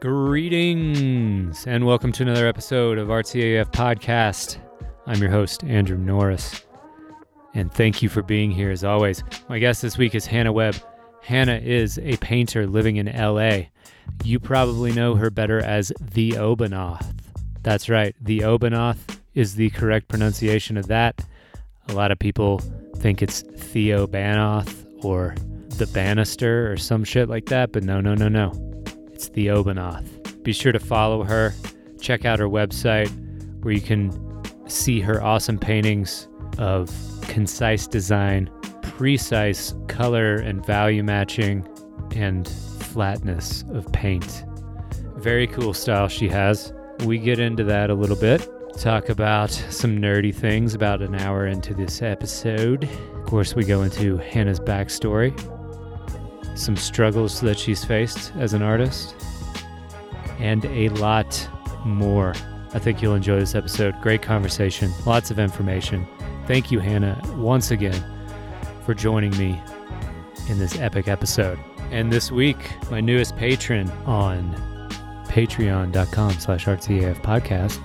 Greetings and welcome to another episode of RTAF Podcast. I'm your host, Andrew Norris, and thank you for being here as always. My guest this week is Hannah Webb. Hannah is a painter living in LA. You probably know her better as the Obanoth. That's right, the Obanoth is the correct pronunciation of that. A lot of people think it's Theo Banoth or the Bannister or some shit like that, but no, no, no, no. The Obanoth. Be sure to follow her. Check out her website where you can see her awesome paintings of concise design, precise color and value matching, and flatness of paint. Very cool style she has. We get into that a little bit. Talk about some nerdy things about an hour into this episode. Of course, we go into Hannah's backstory, some struggles that she's faced as an artist, and a lot more. I think you'll enjoy this episode. Great conversation, lots of information. Thank you, Hannah, once again for joining me in this epic episode. And this week, my newest patron on patreon.com slash RTAF podcast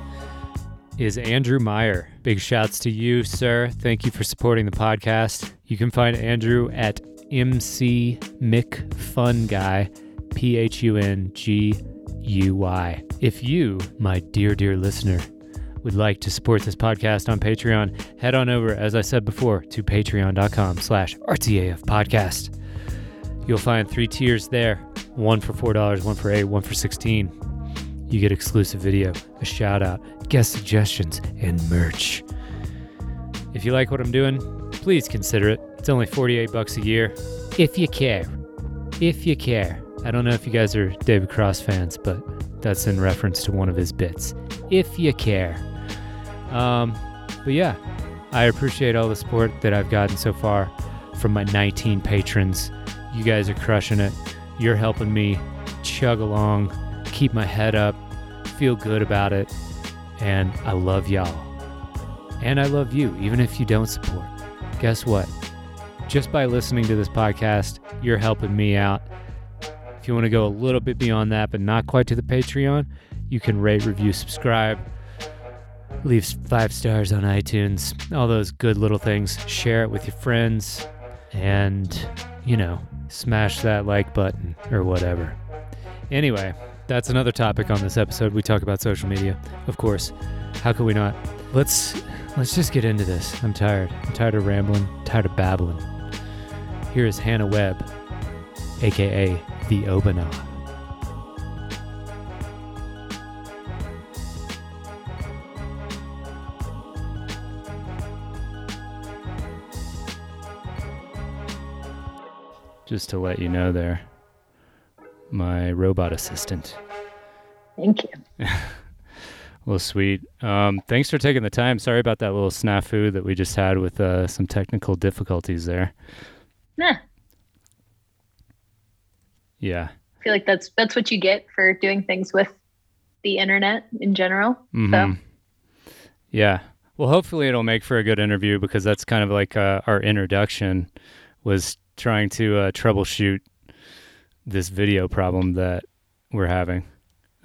is Andrew Meyer. Big shouts to you, sir. Thank you for supporting the podcast. You can find Andrew at MC Mick Fun Guy, P H U N G U Y. If you, my dear, dear listener, would like to support this podcast on Patreon, head on over, as I said before, to patreon.com slash RTAF podcast. You'll find three tiers there one for $4, one for 8 one for 16 You get exclusive video, a shout out, guest suggestions, and merch. If you like what I'm doing, please consider it. It's only 48 bucks a year. If you care. If you care. I don't know if you guys are David Cross fans, but that's in reference to one of his bits. If you care. Um, but yeah, I appreciate all the support that I've gotten so far from my 19 patrons. You guys are crushing it. You're helping me chug along, keep my head up, feel good about it, and I love y'all. And I love you, even if you don't support. Guess what? Just by listening to this podcast, you're helping me out. If you want to go a little bit beyond that, but not quite to the Patreon, you can rate, review, subscribe, leave five stars on iTunes, all those good little things. Share it with your friends, and, you know, smash that like button or whatever. Anyway, that's another topic on this episode. We talk about social media, of course. How could we not? Let's let's just get into this. I'm tired. I'm tired of rambling, tired of babbling. Here is Hannah Webb, aka the Obanoth. Just to let you know there, my robot assistant. Thank you. Well, sweet. Um, thanks for taking the time. Sorry about that little snafu that we just had with uh, some technical difficulties there. Nah, Yeah. I feel like that's that's what you get for doing things with the internet in general. Mhm. Yeah. Well, hopefully it'll make for a good interview because that's kind of like uh, our introduction was trying to uh, troubleshoot this video problem that we're having.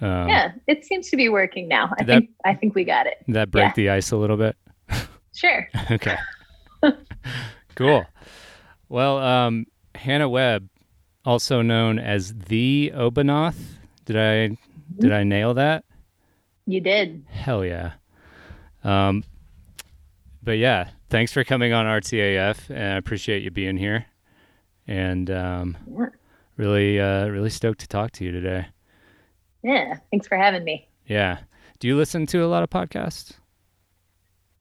Um, yeah, it seems to be working now. I that- think I think we got it. That break Yeah. the ice a little bit. Sure. okay. cool. Well, um, Hannah Webb, also known as the Obanoth. Did I did I nail that? You did. Hell yeah. Um, but yeah, thanks for coming on RTAF, and I appreciate you being here. And um, really, uh, really stoked to talk to you today. Yeah. Thanks for having me. Yeah. Do you listen to a lot of podcasts?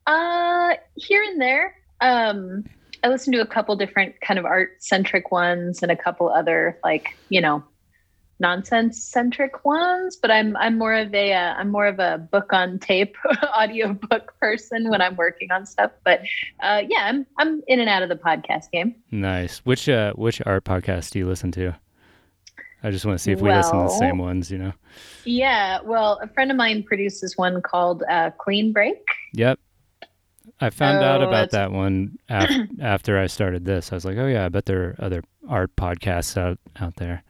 Uh here and there. Um I listened to a couple different kind of art centric ones and a couple other like, you know, nonsense centric ones, but I'm I'm more of a uh, I'm more of a book on tape audio book person when I'm working on stuff, but uh yeah, I'm I'm in and out of the podcast game. Nice. Which uh, which art podcast do you listen to? I just want to see if we listen to the same ones. You know. Yeah, well, a friend of mine produces one called uh, Clean Break. Yep. I found out Oh, about that's- that one af- after I started this. I was like, oh yeah, I bet there are other art podcasts out out there.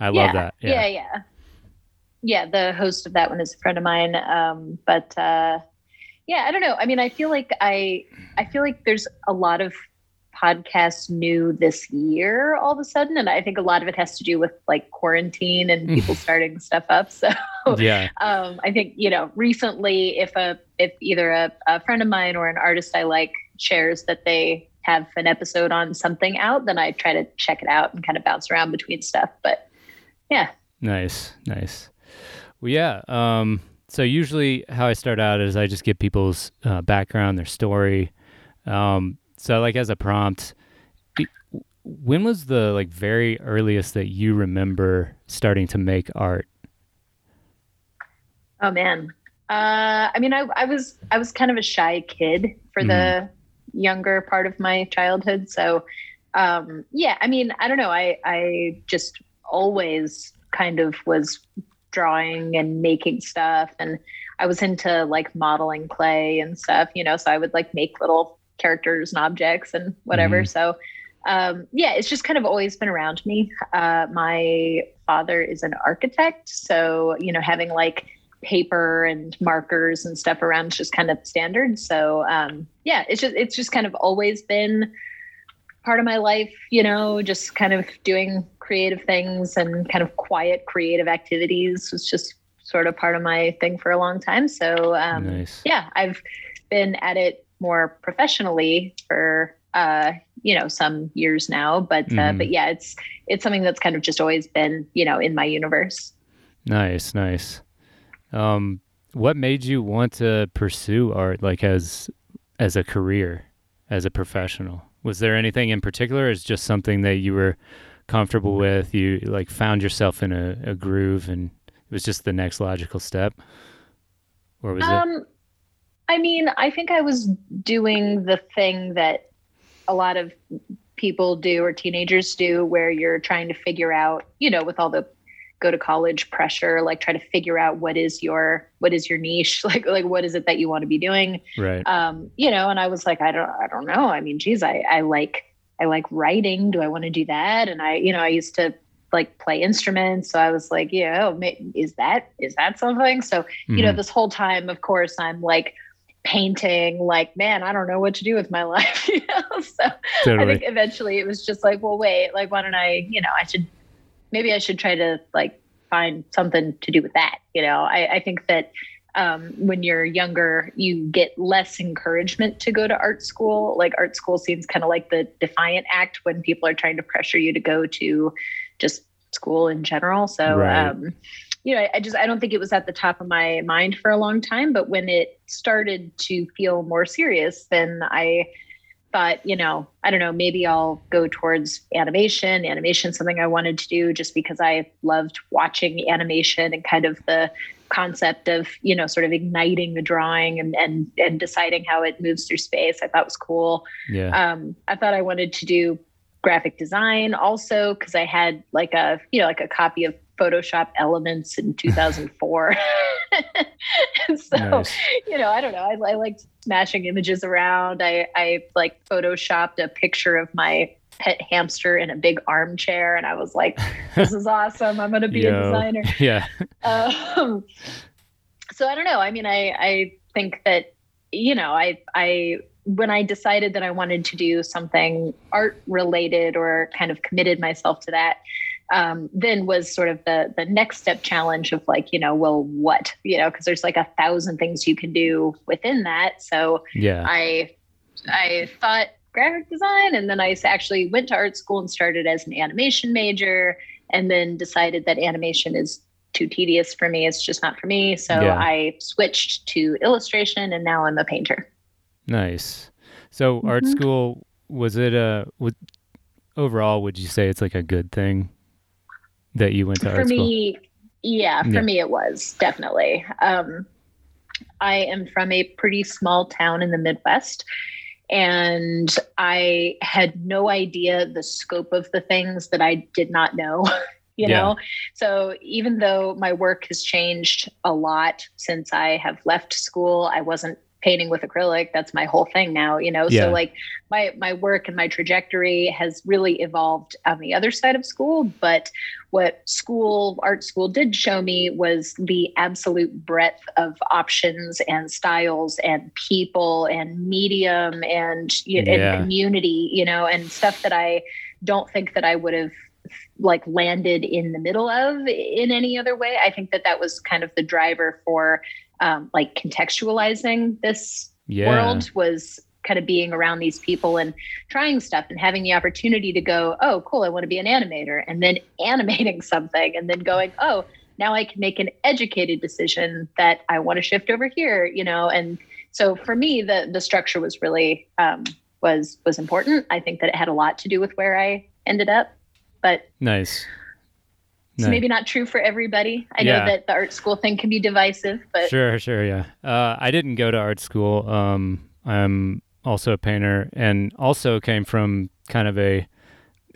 I love yeah, that. Yeah. yeah, yeah, the host of that one is a friend of mine. Um, but uh, yeah, I don't know. I mean, I feel like I I feel like there's a lot of podcasts new this year all of a sudden, and I think a lot of it has to do with like quarantine and people starting stuff up. So Yeah. um, I think you know recently, if a if either a, a friend of mine or an artist I like shares that they have an episode on something out, then I try to check it out and kind of bounce around between stuff. But yeah, Nice, nice. Well, yeah. Um, so usually, how I start out is I just get people's uh, background, their story. Um, so, like as a prompt, when was the like very earliest that you remember starting to make art? Oh man. Uh, I mean, I, I was I was kind of a shy kid for the younger part of my childhood. So, um, yeah. I mean, I don't know. I I just always kind of was drawing and making stuff, and I was into like modeling clay and stuff. You know, so I would like make little characters and objects and whatever. So. Um, yeah, it's just kind of always been around me. Uh, my father is an architect, so you know, having like paper and markers and stuff around is just kind of standard. So um, yeah, it's just it's just kind of always been part of my life, you know, just kind of doing creative things and kind of quiet creative activities was just sort of part of my thing for a long time. So um, nice. yeah, I've been at it more professionally for uh, you know some years now, but uh, Mhm. but yeah, it's it's something that's kind of just always been you know in my universe. Nice, nice. Um, what made you want to pursue art, like as as a career, as a professional? Was there anything in particular? Or is just something that you were comfortable with? You like found yourself in a, a groove, and it was just the next logical step, or was it? I mean, I think I was doing the thing that a lot of people do or teenagers do, where you're trying to figure out, you know, with all the go to college pressure, like try to figure out what is your what is your niche, like like what is it that you want to be doing, Right. um, you know. And I was like, I don't, I don't know. I mean, geez, I I like I like writing. Do I want to do that? And I, you know, I used to like play instruments, so I was like, yeah, oh, is that is that something? So you know Mhm. this whole time of course i'm like painting like man i don't know what to do with my life you know? So i think eventually it was just like well wait like why don't i you know i should maybe i should try to like find something to do with that you know? I, I think that um, when you're younger you get less encouragement to go to art school. Like art school seems kind of like the defiant act when people are trying to pressure you to go to just school in general. So Right. um, you know, I, I just I don't think it was at the top of my mind for a long time. But when it started to feel more serious, then I thought, you know, I don't know, maybe I'll go towards animation. Animation something I wanted to do just because I loved watching animation and kind of the concept of, you know, sort of igniting the drawing and and and deciding how it moves through space. I thought was cool yeah. um, I thought I wanted to do graphic design also because I had like a you know like a copy of Photoshop Elements in 2004. and so Nice. you know I don't know I, I liked smashing images around. I I like photoshopped a picture of my pet hamster in a big armchair and I was like this is awesome I'm gonna be Yo. a designer yeah. um, so I don't know. I mean, I I think that you know, I I when I decided that I wanted to do something art related or kind of committed myself to that, um, then was sort of the the next step challenge of like, you know, well, what you know, because there's like a thousand things you can do within that. So Yeah. I I thought graphic design and then I actually went to art school and started as an animation major and then decided that animation is too tedious for me. It's just not for me. So Yeah. I switched to illustration and now I'm a painter. Nice. So art Mhm. school was it a would, overall? Would you say it's like a good thing that you went to for art school? me, yeah, for Yeah. me it was definitely. Um, I am from a pretty small town in the Midwest. And I had no idea the scope of the things that I did not know, you Yeah. know? So even though my work has changed a lot since I have left school, I wasn't painting with acrylic that's my whole thing now you know Yeah. so like my my work and my trajectory has really evolved on the other side of school but what school art school did show me was the absolute breadth of options and styles and people and medium and, you Yeah. and community you know and stuff that i don't think that i would have like landed in the middle of in any other way i think that that was kind of the driver for um, like contextualizing this Yeah. world was kind of being around these people and trying stuff and having the opportunity to go, oh, cool, I want to be an animator, and then animating something, and then going, oh, now I can make an educated decision that I want to shift over here, you know. And so for me, the the structure was really um, was was important. I think that it had a lot to do with where I ended up, but Nice. It's Nice. maybe not true for everybody. I Yeah. know that the art school thing can be divisive, but Sure, sure, yeah. Uh, I didn't go to art school. Um, I'm also a painter, and also came from kind of a,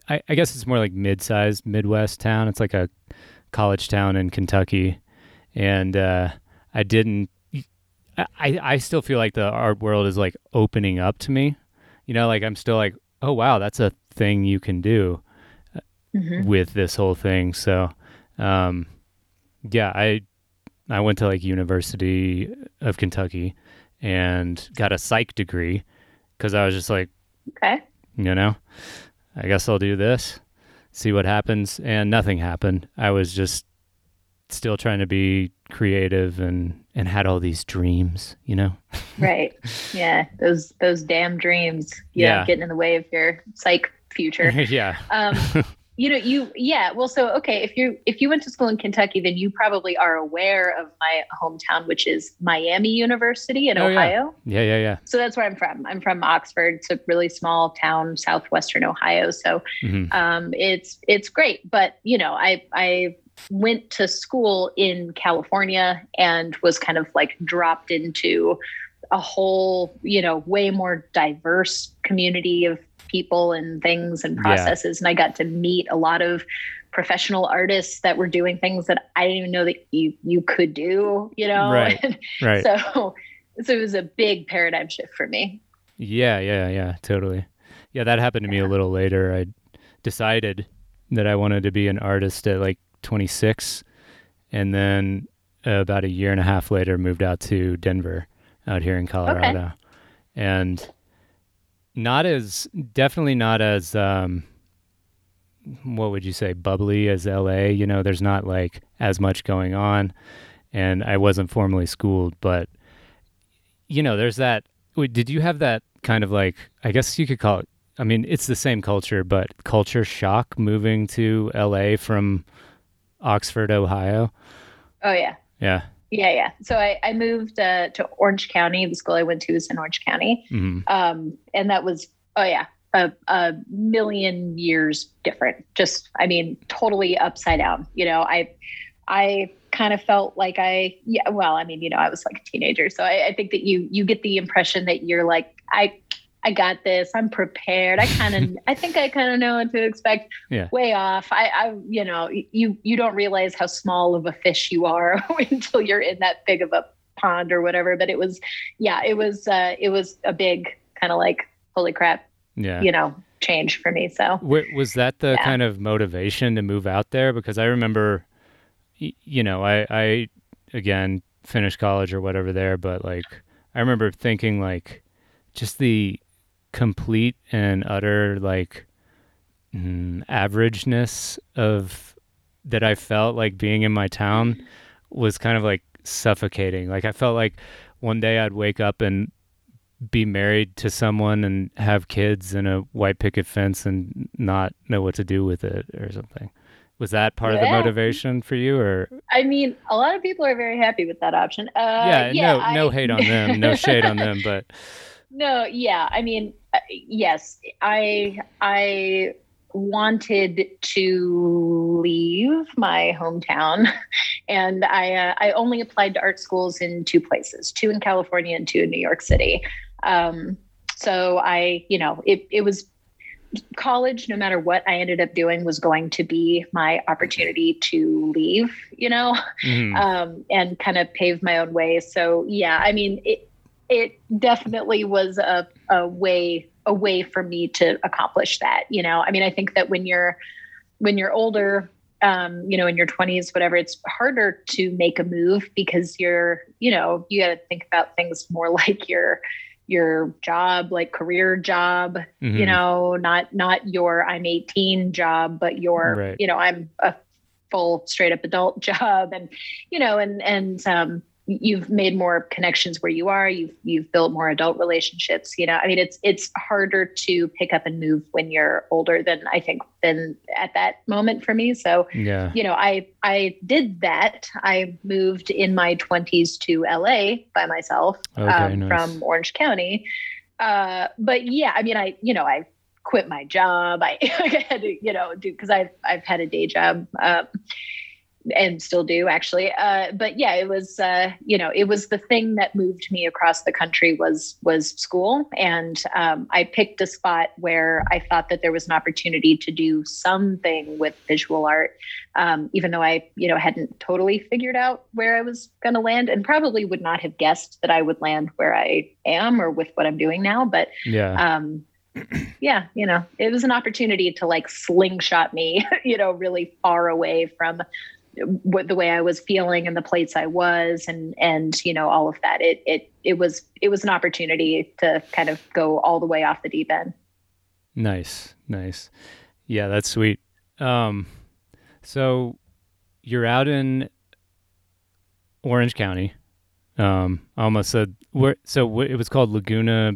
I, I guess it's more like mid-sized Midwest town. It's like a college town in Kentucky, and uh, I didn't. I I still feel like the art world is like opening up to me. You know, like I'm still like, oh wow, that's a thing you can do Mhm. with this whole thing. So, um, yeah, I I went to like University of Kentucky and got a psych degree because I was just like, okay. you know, I guess I'll do this, see what happens, and nothing happened. I was just still trying to be creative and and had all these dreams, you know. right yeah those those damn dreams yeah, Yeah. getting in the way of your psych future yeah, um you know you yeah well so okay if you if you went to school in kentucky then you probably are aware of my hometown which is miami university in Oh, ohio. Yeah, yeah, yeah. so that's where i'm from. I'm from oxford. It's a really small town southwestern ohio. So hmm um, it's it's great. But you know, I I went to school in California and was kind of like dropped into a whole you know way more diverse community of people and things and Yeah. processes, and I got to meet a lot of professional artists that were doing things that I didn't even know that you you could do. You know, Right. Right. so so it was a big paradigm shift for me. Yeah, yeah, yeah, totally. Yeah, that happened to me a little later. I decided that I wanted to be an artist at like 26, and then uh, about a year and a half later, moved out to Denver, out here in Colorado, and not as definitely not as um, what would you say bubbly as LA. You know, there's not like as much going on, and I wasn't formally schooled, but you know, there's that. Wait, did you have that kind of like? I guess you could call it. I mean, it's the same culture, but culture shock moving to LA from Oxford, Ohio. Oh yeah. Yeah. Yeah, yeah. So I, I moved uh, to Orange County. The school I went to was in Orange County. hmm Um, and that was, oh, yeah, a, a million years different. Just, I mean, totally upside down. You know, I, I kind of felt like I, yeah, well, I mean, you know, I was like a teenager. So I, I think that you, you get the impression that you're like, I, I got this. I'm prepared. I kind of, I think I kind of know what to expect. Yeah. Way off. I, I, you know, you, you don't realize how small of a fish you are until you're in that big of a pond or whatever. But it was, yeah, it was, uh, it was a big kind of like, holy crap, Yeah. you know, change for me. So Wa- was that the Yeah. kind of motivation to move out there? Because I remember, you know, I, I again finished college or whatever there, but like I remember thinking like just the complete and utter like mm, averageness of that I felt like being in my town was kind of like suffocating. Like I felt like one day I'd wake up and be married to someone and have kids and a white picket fence and not know what to do with it or something. Was that part of the motivation for you or I mean, a lot of people are very happy with that option. Uh, yeah, yeah, no no hate on them, no shade on them, but No, yeah. I mean, uh, yes, I I wanted to leave my hometown, and I uh, I only applied to art schools in two places, two in California and two in New York City. Um, so I, you know, it it was college. No matter what I ended up doing, was going to be my opportunity to leave. You know, mhm, um, and kind of pave my own way. So yeah, I mean, it, it definitely was a, a way a way for me to accomplish that. You know, I mean, I think that when you're when you're older, um, you know, in your 20s, whatever, it's harder to make a move because you're, you know, you got to think about things more like your your job, like career job, mm-hmm. you know, not not your I'm 18 job, but your, right. you know, I'm a full straight up adult job and you know and and um you've made more connections where you are. You've you've built more adult relationships you know? I mean it's it's harder to pick up and move when you're older than i think than at that moment for me. So yeah. you know i i did that. I moved in my 20s to la by myself okay, um, nice. from orange county. Uh, but yeah i mean i you know i quit my job. I, I had to you know do because i've i've had a day job um, and still do actually. Uh, but yeah, it was uh, you know it was the thing that moved me across the country was was school, and um, I picked a spot where I thought that there was an opportunity to do something with visual art, um, even though I you know hadn't totally figured out where I was going to land, and probably would not have guessed that I would land where I am or with what I'm doing now. But yeah. Um, yeah, you know, it was an opportunity to like slingshot me, you know, really far away from what the way I was feeling and the place I was and and you know all of that it it it was it was an opportunity to kind of go all the way off the deep end. Nice. Nice. Yeah, that's sweet. Um so you're out in Orange County. Um I almost said where so it was called Laguna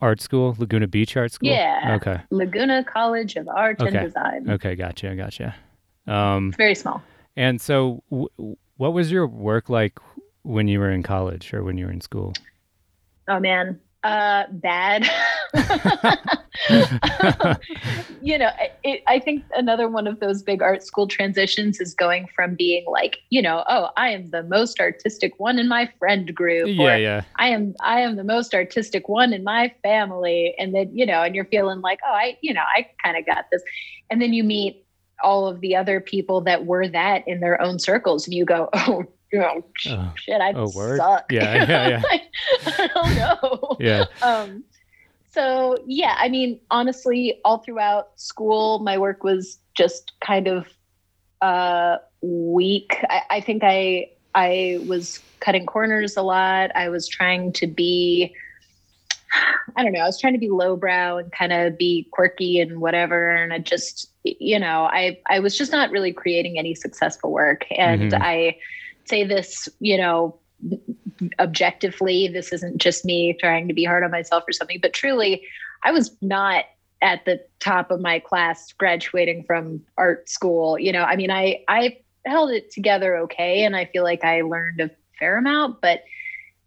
Art School, Laguna Beach Art School. Yeah. Okay. Laguna College of Art okay. and Design. Okay, gotcha, gotcha. Um, very small. And so, w- what was your work like when you were in college or when you were in school? Oh man, uh, bad. you know, it, I think another one of those big art school transitions is going from being like, you know, oh, I am the most artistic one in my friend group. Yeah, yeah. I am, I am the most artistic one in my family, and then you know, and you're feeling like, oh, I, you know, I kind of got this, and then you meet all of the other people that were that in their own circles and you go oh oh, shit i oh, word. suck. Yeah yeah yeah. I don't know. Yeah. Um so yeah i mean honestly all throughout school my work was just kind of uh weak. I, I think i i was cutting corners a lot. I was trying to be I don't know. I was trying to be lowbrow and kind of be quirky and whatever. And I just, you know, I I was just not really creating any successful work. And mm-hmm. I say this, you know, objectively, this isn't just me trying to be hard on myself or something, but truly, I was not at the top of my class graduating from art school. You know, I mean, I I held it together okay, and I feel like I learned a fair amount, but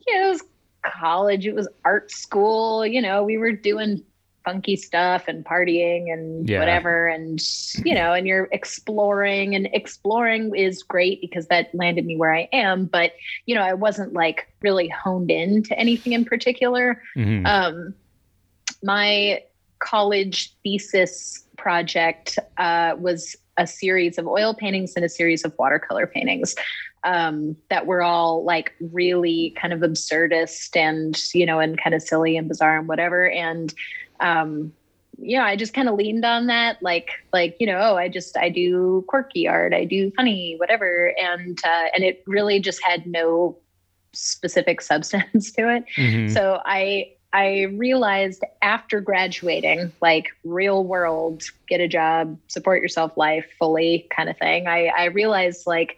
you know, it was college, it was art school. You know, we were doing funky stuff and partying and yeah. whatever. And, you know, and you're exploring, and exploring is great because that landed me where I am. But, you know, I wasn't like really honed in to anything in particular. Mm-hmm. Um, my college thesis project uh, was a series of oil paintings and a series of watercolor paintings um, that were all like really kind of absurdist and you know and kind of silly and bizarre and whatever and um, yeah i just kind of leaned on that like like you know oh i just i do quirky art i do funny whatever and uh, and it really just had no specific substance to it mm-hmm. so i I realized after graduating, like real world, get a job, support yourself life fully kind of thing. I, I realized like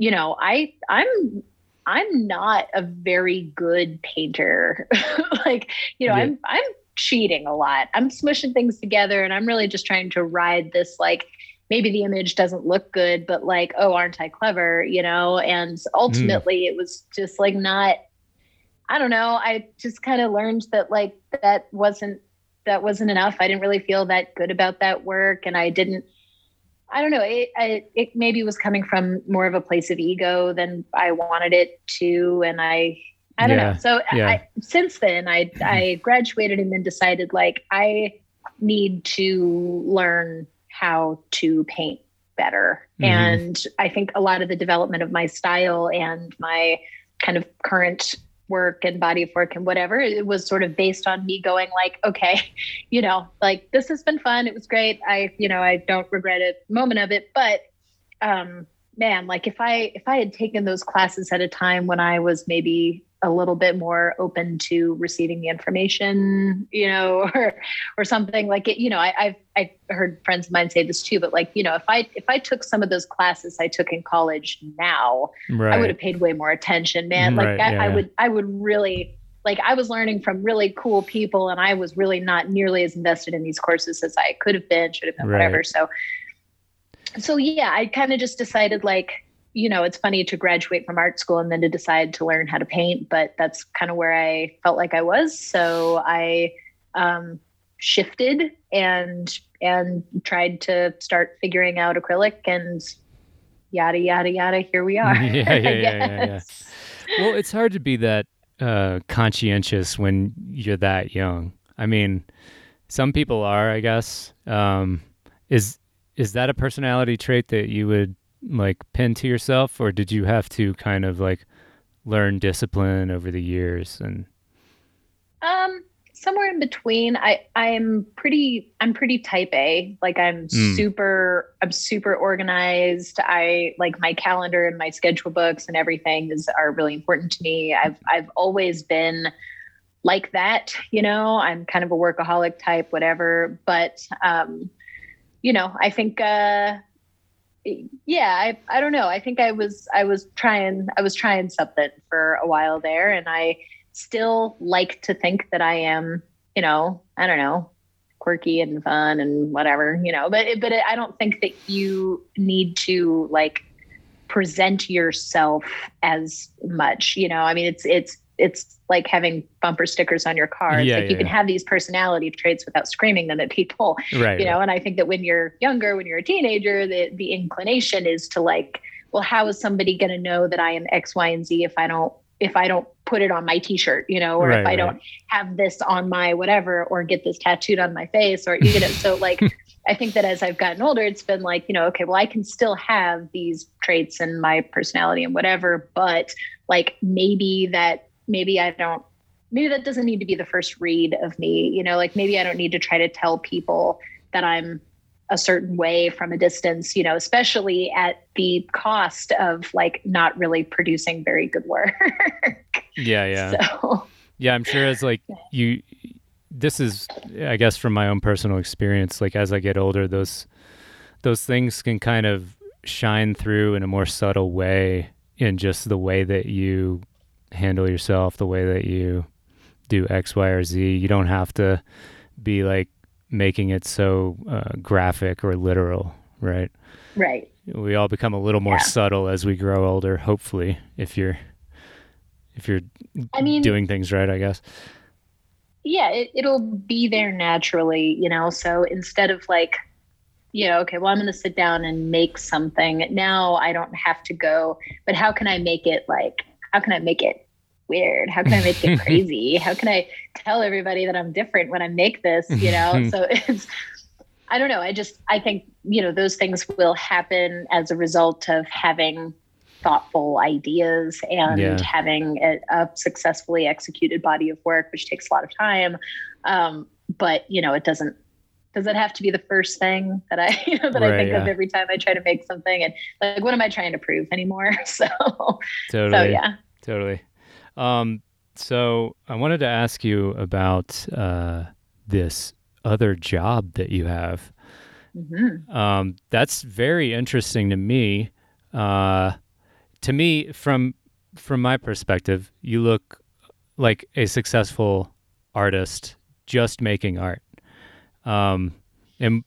you know, I I'm I'm not a very good painter. like, you know, yeah. I'm I'm cheating a lot. I'm smushing things together and I'm really just trying to ride this like maybe the image doesn't look good, but like, oh, aren't I clever, you know? And ultimately mm. it was just like not I don't know. I just kind of learned that like that wasn't that wasn't enough. I didn't really feel that good about that work and I didn't I don't know. It, it, it maybe was coming from more of a place of ego than I wanted it to, and I I don't yeah. know. So yeah. I, since then, I I graduated and then decided like I need to learn how to paint better, mm-hmm. and I think a lot of the development of my style and my kind of current work and body of work and whatever. It was sort of based on me going like, okay, you know, like this has been fun. It was great. I, you know, I don't regret a moment of it, but um man, like if I if I had taken those classes at a time when I was maybe a little bit more open to receiving the information, you know, or or something like it. You know, I, I've I've heard friends of mine say this too, but like you know, if I if I took some of those classes I took in college now, right. I would have paid way more attention, man. Like right, I, yeah. I would I would really like I was learning from really cool people, and I was really not nearly as invested in these courses as I could have been, should have been, right. whatever. So, so yeah, I kind of just decided like you know, it's funny to graduate from art school and then to decide to learn how to paint, but that's kind of where I felt like I was. So I um, shifted and and tried to start figuring out acrylic and yada yada yada. Here we are. yeah, yeah, yeah, yeah, Well, it's hard to be that uh, conscientious when you're that young. I mean, some people are, I guess. Um, is is that a personality trait that you would like pin to yourself or did you have to kind of like learn discipline over the years and um somewhere in between. I i'm pretty i'm pretty type a. Like i'm mm. super i'm super organized. I like my calendar and my schedule books and everything is are really important to me. I've i've always been like that you know? I'm kind of a workaholic type whatever. But um you know i think uh yeah i i don't know. I think i was i was trying i was trying something for a while there and i still like to think that i am you know i don't know quirky and fun and whatever you know but but i don't think that you need to like present yourself as much you know? I mean it's it's it's like having bumper stickers on your car. Yeah, like yeah, you can have these personality traits without screaming them at people. Right. You know, right. and I think that when you're younger, when you're a teenager, the the inclination is to like, well, how is somebody going to know that I am X, Y, and Z if I don't if I don't put it on my t-shirt, you know, or right, if I don't have this on my whatever or get this tattooed on my face or you know, so like I think that as I've gotten older, it's been like, you know, okay, well, I can still have these traits and my personality and whatever, but like maybe that maybe I don't maybe that doesn't need to be the first read of me you know like maybe i don't need to try to tell people that i'm a certain way from a distance you know especially at the cost of like not really producing very good work. Yeah yeah. So yeah i'm sure as like you this is i guess from my own personal experience like as i get older those those things can kind of shine through in a more subtle way in just the way that you handle yourself, the way that you do X, Y, or Z. You don't have to be like making it so uh, graphic or literal, right? Right. We all become a little more yeah. subtle as we grow older. Hopefully, if you're if you're I mean, doing things right, I guess. Yeah, it, it'll be there naturally, you know. So instead of like you know, okay, well, I'm going to sit down and make something. Now I don't have to go, but how can I make it like how can I make it weird? How can I make it crazy? how can I tell everybody that I'm different when I make this? You know, so it's, I don't know. I just, I think, you know, those things will happen as a result of having thoughtful ideas and yeah. having a, a, successfully executed body of work, which takes a lot of time. Um, but, you know, it doesn't, does it have to be the first thing that I, you know, that right, I think yeah. of every time I try to make something? And like, what am I trying to prove anymore? So, totally. so yeah, totally. Um, so I wanted to ask you about uh, this other job that you have. Mm-hmm. Um, that's very interesting to me. Uh, to me, from from my perspective, you look like a successful artist just making art. Um, and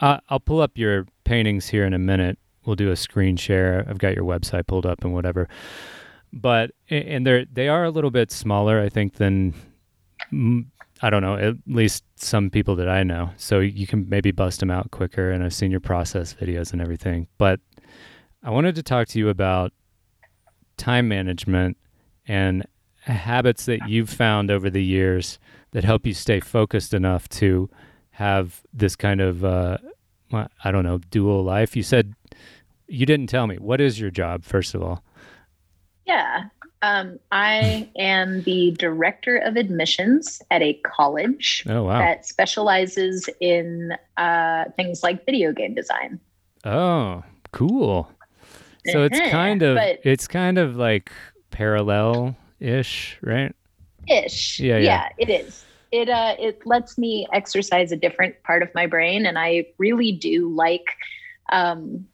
I, I'll pull up your paintings here in a minute. We'll do a screen share. I've got your website pulled up and whatever. But and they're they are a little bit smaller, I think, than I don't know, at least some people that I know. So you can maybe bust them out quicker. And I've seen your process videos and everything. But I wanted to talk to you about time management and habits that you've found over the years that help you stay focused enough to have this kind of uh, I don't know dual life. You said you didn't tell me what is your job first of all. Yeah. Um, I am the director of admissions at a college Oh wow. that specializes in uh, things like video game design. Oh, cool. So it's Mhm, kind of but- it's kind of like parallel ish, right? Ish. Yeah, yeah. it is. It uh, it lets me exercise a different part of my brain, and I really do like. Um,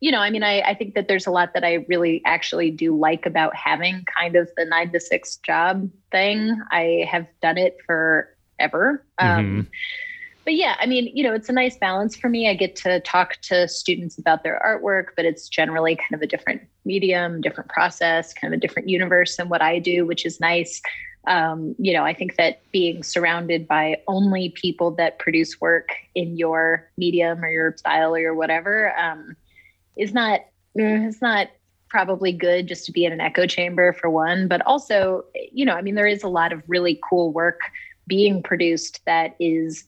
you know, I mean, I, I think that there's a lot that I really actually do like about having kind of the nine to six job thing. I have done it forever. Um, But yeah, I mean, you know, it's a nice balance for me. I get to talk to students about their artwork, but it's generally kind of a different medium, different process, kind of a different universe than what I do, which is nice. Um, you know, I think that being surrounded by only people that produce work in your medium or your style or your whatever um, is not, mm, it's not probably good just to be in an echo chamber for one, but also, you know, I mean, there is a lot of really cool work being produced that is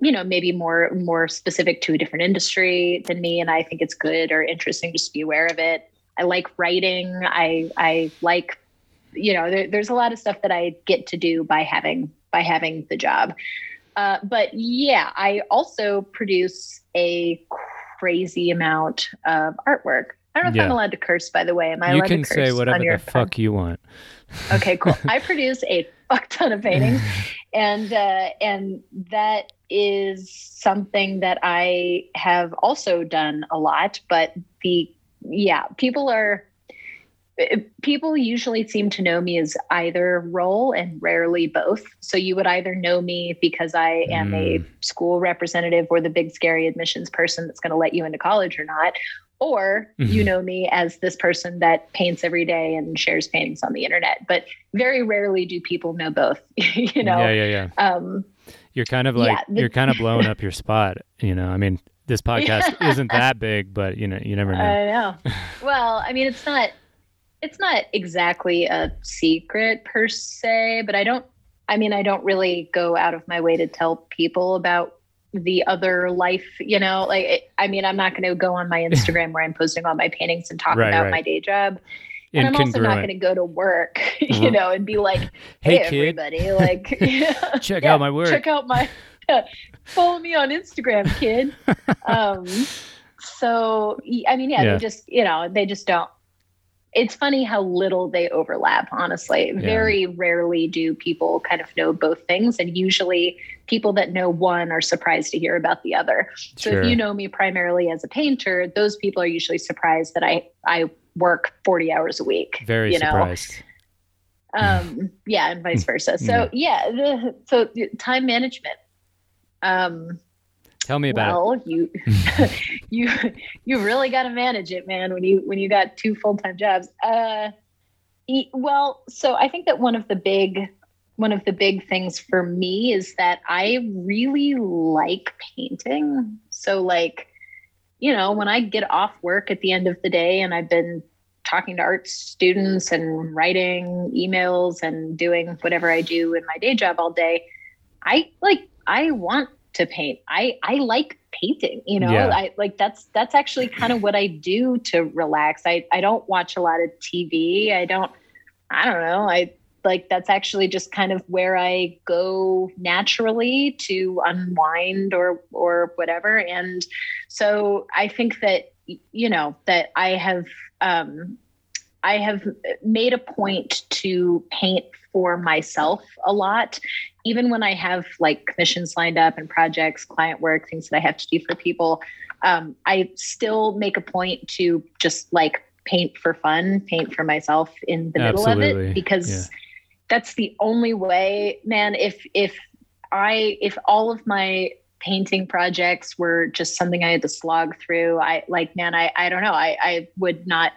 you know maybe more more specific to a different industry than me. And i think it's good or interesting just to be aware of it. I like writing. I i like you know there, there's a lot of stuff that i get to do by having by having the job. Uh, but yeah i also produce a crazy amount of artwork. I don't know if i'm allowed to curse by the way. Am i you allowed can to curse say on whatever your the fuck you want. okay cool. I produce a fuck ton of paintings and uh, and that is something that I have also done a lot. But the yeah, people are people usually seem to know me as either role and rarely both. So you would either know me because I am a Mm. school representative or the big scary admissions person that's going to let you into college or not. Or you Mhm. know me as this person that paints every day and shares paintings on the internet. But very rarely do people know both. you know, Yeah, yeah, yeah. um, You're kind of like Yeah, you're kind of blowing up your spot. You know, I mean, this podcast isn't that big, but you know, you never know. I know. well, I mean, it's not it's not exactly a secret per se, but I don't I mean, I don't really go out of my way to tell people about the other life, you know, like it, I mean, I'm not going to go on my Instagram where I'm posting all my paintings and talk Right, about right. my day job. And I'm also not going to go to work, you Mhm. know, and be like, Hey, "Hey, everybody, like, yeah, check yeah, out my work. Check out my follow me on Instagram, kid. um, so I mean, yeah, Yeah. they just you know they just don't. It's funny how little they overlap. Honestly, very rarely do people kind of know both things, and usually people that know one are surprised to hear about the other. So Sure. if you know me primarily as a painter, those people are usually surprised that I I work 40 hours a week. Very you know? surprised. um yeah and vice versa so yeah the, so time management um Tell me about well you you you really got to manage it man when you when you got two full-time jobs. Uh well so i think that one of the big one of the big things for me is that i really like painting. So like you know when i get off work at the end of the day and i've been talking to art students and writing emails and doing whatever i do in my day job all day i like i want to paint. I i like painting you know? Yeah. i like that's that's actually kind of what i do to relax. I i don't watch a lot of tv i don't i don't know. I like that's actually just kind of where i go naturally to unwind or or whatever. And so i think that you know that i have um i have made a point to paint for myself a lot even when I have like commissions lined up and projects, client work, things that I have to do for people, um, I still make a point to just like paint for fun, paint for myself in the middle of it because Yeah. that's the only way, man. If if I if all of my painting projects were just something I had to slog through, I like man, I I don't know, I I would not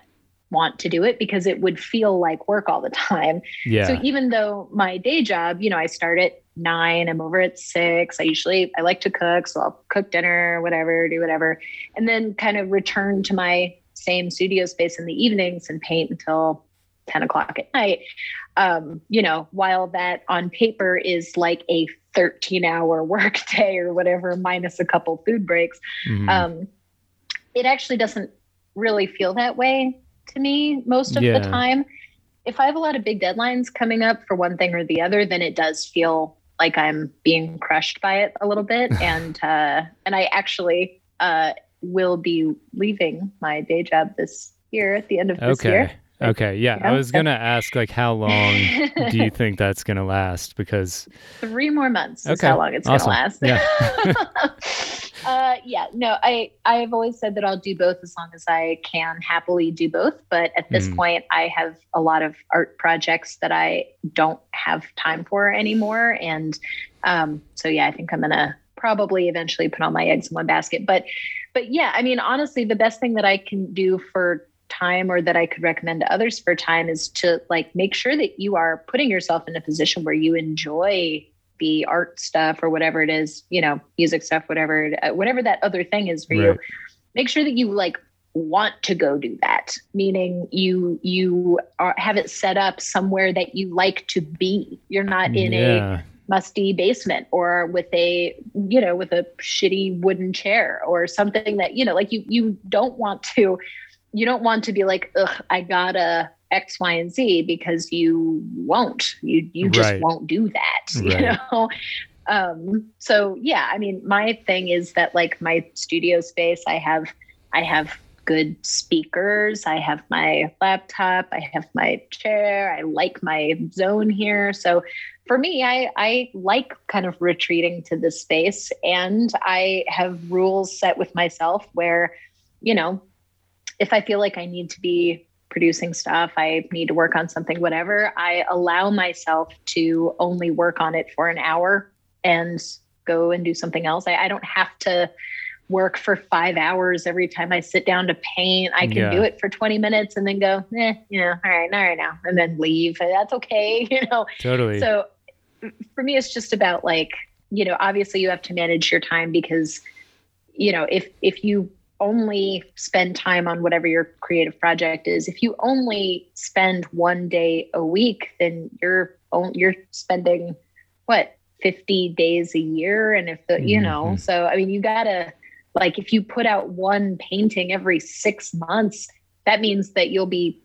want to do it because it would feel like work all the time. Yeah. So even though my day job, you know, I start at nine, I'm over at six. I usually I like to cook, so I'll cook dinner, whatever, do whatever, and then kind of return to my same studio space in the evenings and paint until 10 o'clock at night. Um, you know, while that on paper is like a 13 hour work day or whatever, minus a couple food breaks, Mhm. um, it actually doesn't really feel that way to me most of Yeah. the time if I have a lot of big deadlines coming up for one thing or the other, then it does feel like I'm being crushed by it a little bit. and uh, and I actually uh, will be leaving my day job this year at the end of this okay. year. Okay, yeah. I was gonna ask like how long do you think that's gonna last? Because three more months is Okay, how long it's awesome. gonna last. Yeah. uh, yeah, no, I I've always said that I'll do both as long as I can happily do both. But at this Mm. point, I have a lot of art projects that I don't have time for anymore, and um, so yeah, I think I'm gonna probably eventually put all my eggs in one basket. But but yeah, I mean, honestly, the best thing that I can do for time or that I could recommend to others for time is to like make sure that you are putting yourself in a position where you enjoy the art stuff or whatever it is, you know, music stuff, whatever, uh, whatever that other thing is for you. Make sure that you like want to go do that, meaning you you are, have it set up somewhere that you like to be. You're not in a musty basement or with a you know with a shitty wooden chair or something that you know like you you don't want to you don't want to be like ugh i gotta x y and z because you won't. You you just Right. won't do that you know? Um so yeah i mean my thing is that like my studio space i have i have good speakers. I have my laptop. I have my chair. I like my zone here. So for me i i like kind of retreating to this space and i have rules set with myself where you know if i feel like i need to be producing stuff i need to work on something whatever i allow myself to only work on it for an hour and go and do something else i, I don't have to work for five hours every time i sit down to paint i can Yeah. do it for 20 minutes and then go eh, yeah all right all right now and then leave that's okay you know Totally. so for me, it's just about like, you know, obviously you have to manage your time because, you know, if if you only spend time on whatever your creative project is, if you only spend one day a week, then you're you're spending what 50 days a year and if the you know Mhm. so i mean you gotta like if you put out one painting every six months that means that you'll be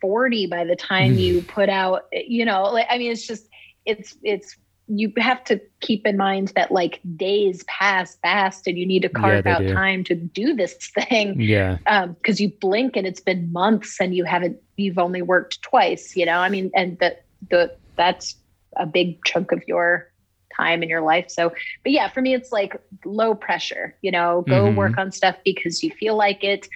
40 by the time Mhm. you put out you know like i mean it's just it's it's you have to keep in mind that like days pass fast and you need to carve they out do. time to do this thing yeah. um because you blink and it's been months and you haven't you've only worked twice you know i mean and that the that's a big chunk of your time in your life so but yeah for me it's like low pressure you know go Mhm. work on stuff because you feel like it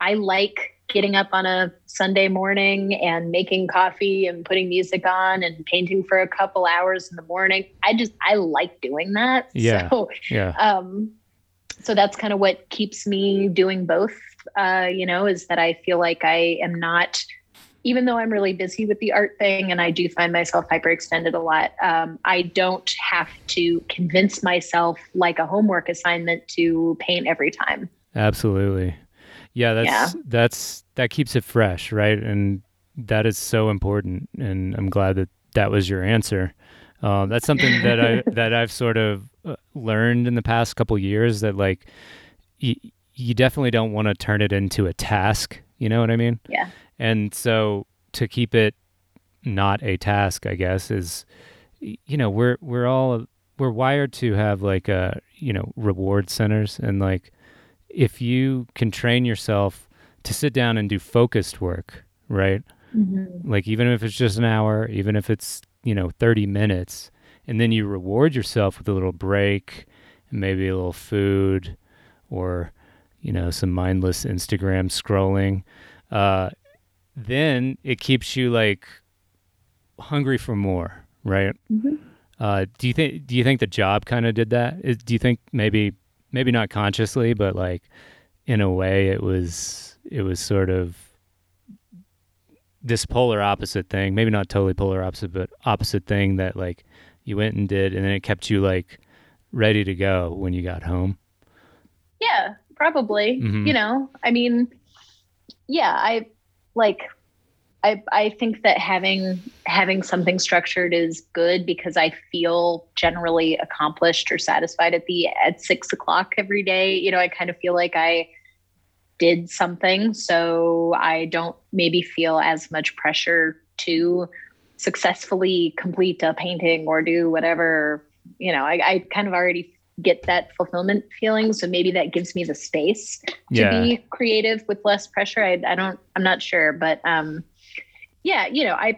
i like getting up on a sunday morning and making coffee and putting music on and painting for a couple hours in the morning i just i like doing that Yeah. so Yeah. um so that's kind of what keeps me doing both uh you know is that i feel like i am not even though i'm really busy with the art thing and i do find myself hyperextended a lot um, i don't have to convince myself like a homework assignment to paint every time Absolutely. Yeah, that's Yeah. that's that keeps it fresh, right? And that is so important. And I'm glad that that was your answer. Uh, that's something that I that I've sort of uh, learned in the past couple years that like you you definitely don't want to turn it into a task. You know what I mean? Yeah. And so to keep it not a task, I guess, is you know we're we're all we're wired to have like a you know reward centers and like if you can train yourself to sit down and do focused work, right? Like even if it's just an hour, even if it's, you know, 30 minutes, and then you reward yourself with a little break and maybe a little food or, you know, some mindless Instagram scrolling, uh, then it keeps you like hungry for more, right? Mhm. Uh, do you think do you think the job kind of did that? Is, do you think maybe maybe not consciously, but like in a way it was it was sort of this polar opposite thing, maybe not totally polar opposite, but opposite thing that like you went and did and then it kept you like ready to go when you got home. Yeah, probably. Mhm. You know, I mean, yeah, I like I I think that having having something structured is good because I feel generally accomplished or satisfied at the at six o'clock every day. You know, I kind of feel like I did something, so I don't maybe feel as much pressure to successfully complete a painting or do whatever you know i, I kind of already get that fulfillment feeling so maybe that gives me the space to Yeah. be creative with less pressure I, I don't i'm not sure but um yeah you know i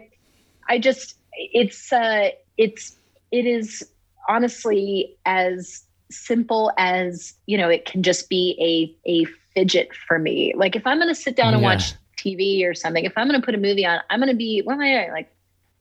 i just it's uh it's it is honestly as simple as you know it can just be a a fidget for me like if i'm going to sit down and Yeah. watch tv or something if i'm going to put a movie on i'm going to be what am i like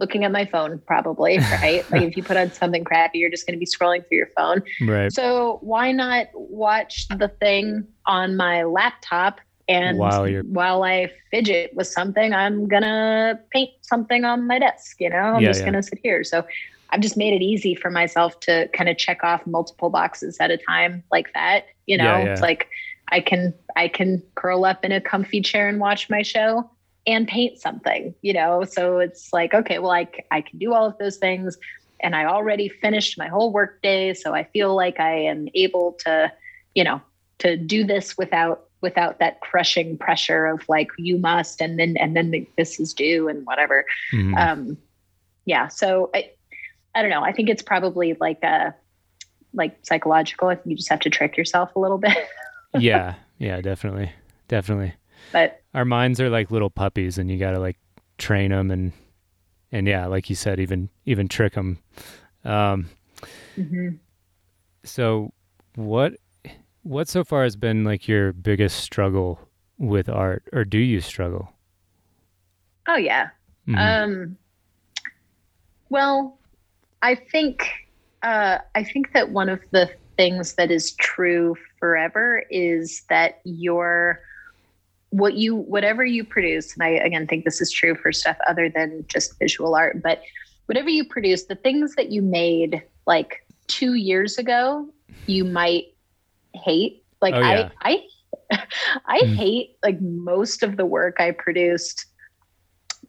looking at my phone probably right like if you put on something crappy you're just going to be scrolling through your phone Right. so why not watch the thing on my laptop and While while I fidget with something, I'm gonna paint something on my desk, you know? I'm Yeah, just yeah. gonna sit here. So I've just made it easy for myself to kind of check off multiple boxes at a time like that. You know, Yeah, it's like I can I can curl up in a comfy chair and watch my show and paint something, you know. So it's like, okay, well I, I can do all of those things and I already finished my whole work day. So I feel like I am able to, you know, to do this without without that crushing pressure of like you must and then and then this is due and whatever. Mhm. Um yeah. So I I don't know. I think it's probably like a like psychological. I think you just have to trick yourself a little bit. yeah. Yeah. Definitely. Definitely. But Our minds are like little puppies, and you got to like train them, and and yeah, like you said, even even trick them. Um, mhm. so what what so far has been like your biggest struggle with art, or do you struggle? oh yeah. Mhm. Um, well, I think uh, I think that one of the things that is true forever is that your what you whatever you produce, and I again think this is true for stuff other than just visual art, but whatever you produce, the things that you made like two years ago, you might hate. Like Oh, yeah. I I I Mm. hate like most of the work I produced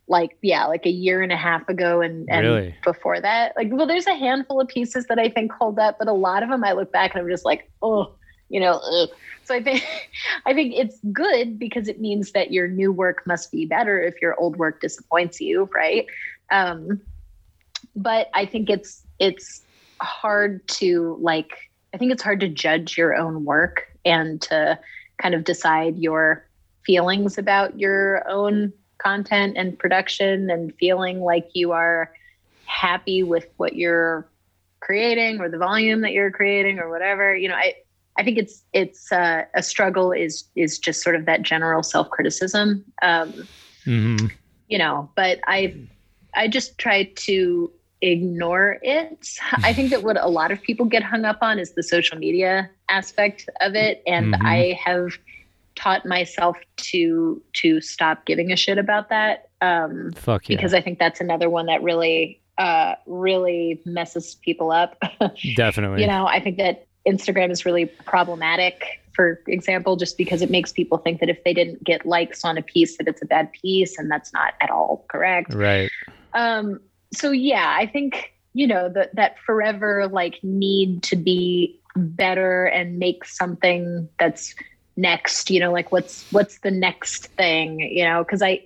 like yeah like a year and a half ago and, and Really? before that like well there's a handful of pieces that i think hold up but a lot of them i look back and i'm just like oh you know ugh. so i think i think it's good because it means that your new work must be better if your old work disappoints you right um but i think it's it's hard to like i think it's hard to judge your own work and to kind of decide your feelings about your own content and production and feeling like you are happy with what you're creating or the volume that you're creating or whatever you know i i think it's it's uh, a struggle is is just sort of that general self-criticism um Mhm. you know but i i just try to ignore it i think that what a lot of people get hung up on is the social media aspect of it and Mhm. i have taught myself to to stop giving a shit about that um Fuck yeah. because i think that's another one that really uh really messes people up Definitely. you know i think that instagram is really problematic for example just because it makes people think that if they didn't get likes on a piece that it's a bad piece and that's not at all correct Right. um so yeah i think you know that that forever like need to be better and make something that's next you know like what's what's the next thing you know? Because i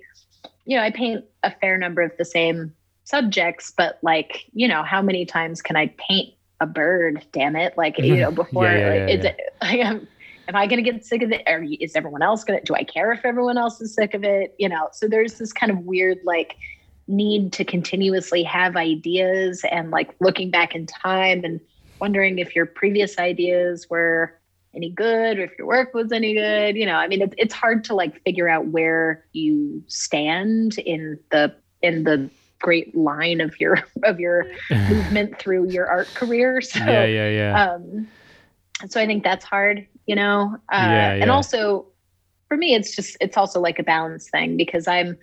you know i paint a fair number of the same subjects but like you know how many times can i paint a bird damn it? Like you know before Yeah, yeah, like, yeah, is it like, am, am i going to get sick of it? Or is everyone else going to do i care if everyone else is sick of it? You know so there's this kind of weird like need to continuously have ideas and like looking back in time and wondering if your previous ideas were any good or if your work was any good you know i mean it's, it's hard to like figure out where you stand in the in the great line of your of your movement through your art career so yeah, yeah, yeah. um so i think that's hard you know uh Yeah, and also for me it's just it's also like a balance thing because i'm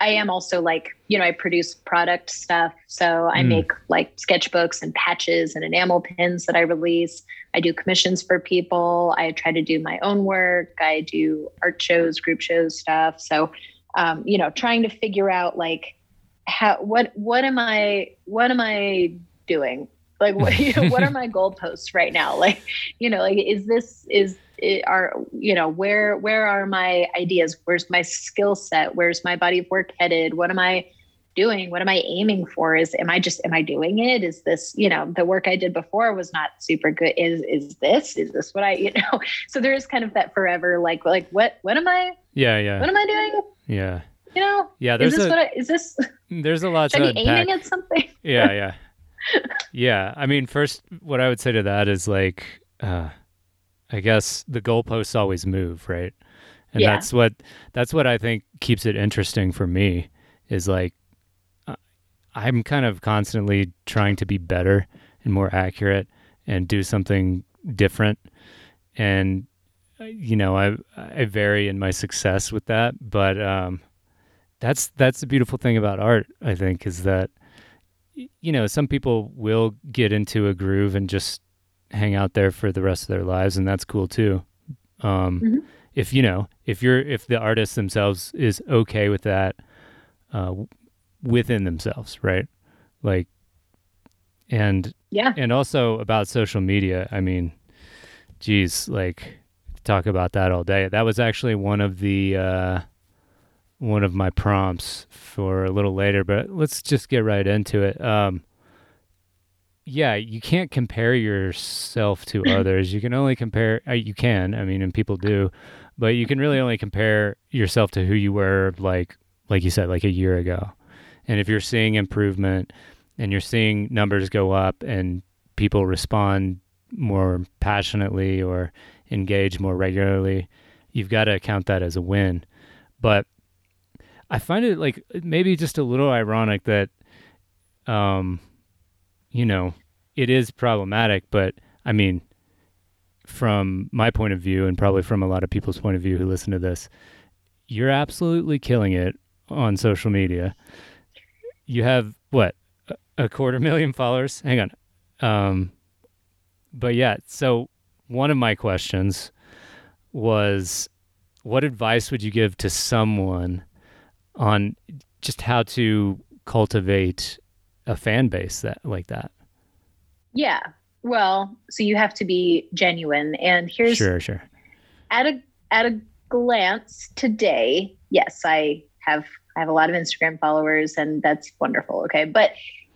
i am also like you know i produce product stuff. So i Mm. make like sketchbooks and patches and enamel pins that i release. I do commissions for people. I try to do my own work. I do art shows group shows stuff. So um you know trying to figure out like how what what am i what am i doing? Like what you know, what are my goalposts right now? Like you know like is this is it, are you know where where are my ideas where's my skill set where's my body of work headed what am i doing? What am I aiming for? Is am I just am I doing it? Is this, you know, the work I did before was not super good. Is is this? Is this what I, you know? So there is kind of that forever like like what what am I? Yeah, yeah. What am I doing? Yeah. You know? Yeah, Is there's this a what I, is this there's a lot should to be aiming at something? yeah, yeah. Yeah. I mean, first what I would say to that is like uh I guess the goalposts always move, right? And Yeah. that's what that's what I think keeps it interesting for me is like uh, I'm kind of constantly trying to be better and more accurate and do something different and uh, you know I I vary in my success with that but um that's that's the beautiful thing about art I think is that you know some people will get into a groove and just hang out there for the rest of their lives and that's cool too um Mhm. if you know if you're if the artist themselves is okay with that uh within themselves right like and Yeah. and also about social media i mean geez like talk about that all day that was actually one of the uh one of my prompts for a little later but let's just get right into it um yeah you can't compare yourself to others. You can only compare uh, you can i mean and people do but you can really only compare yourself to who you were like like you said like a year ago. And if you're seeing improvement and you're seeing numbers go up and people respond more passionately or engage more regularly you've got to count that as a win. But i find it like maybe just a little ironic that um you know it is problematic but i mean from my point of view and probably from a lot of people's point of view who listen to this you're absolutely killing it on social media. You have what a- quarter million followers? Hang on. Um but yeah so one of my questions was what advice would you give to someone on just how to cultivate a fan base that like that Yeah. Well, so you have to be genuine. And here's sure sure at a at a glance today, yes, I have I have a lot of Instagram followers and that's wonderful. Okay. But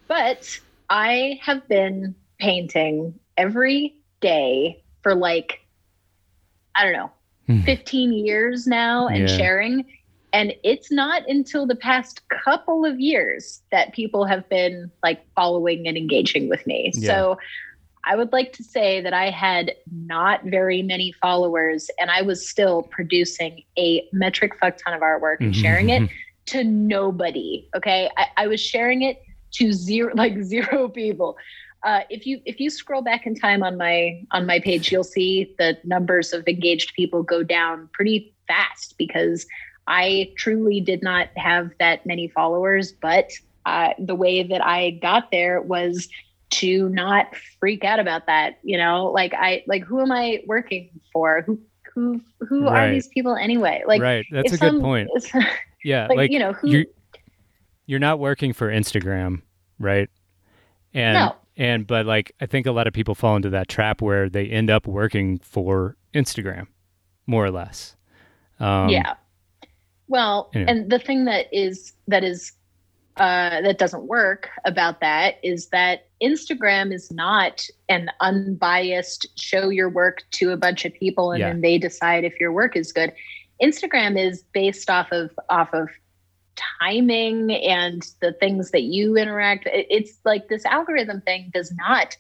but I have been painting every day for like I don't know, Hmm. 15 years now and Yeah. sharing. And it's not until the past couple of years that people have been like following and engaging with me. Yeah. So I would like to say that I had not very many followers and I was still producing a metric fuck ton of artwork and sharing it to nobody. Okay. I, I was sharing it to zero, like zero people. Uh, if you if you scroll back in time on my on my page, you'll see the numbers of engaged people go down pretty fast because I truly did not have that many followers. But uh, the way that I got there was to not freak out about that. You know, like I like who am I working for? Who who who Right. are these people anyway? Like right that's a if good some- point yeah like, like, you know who you're you're not working for Instagram, right? And No. and but like I think a lot of people fall into that trap where they end up working for Instagram, more or less. Um, yeah well anyway. and the thing that is that is uh, that doesn't work about that is that Instagram is not an unbiased show your work to a bunch of people and Yeah. then they decide if your work is good. Instagram is based off of off of timing and the things that you interact. It's like this algorithm thing does not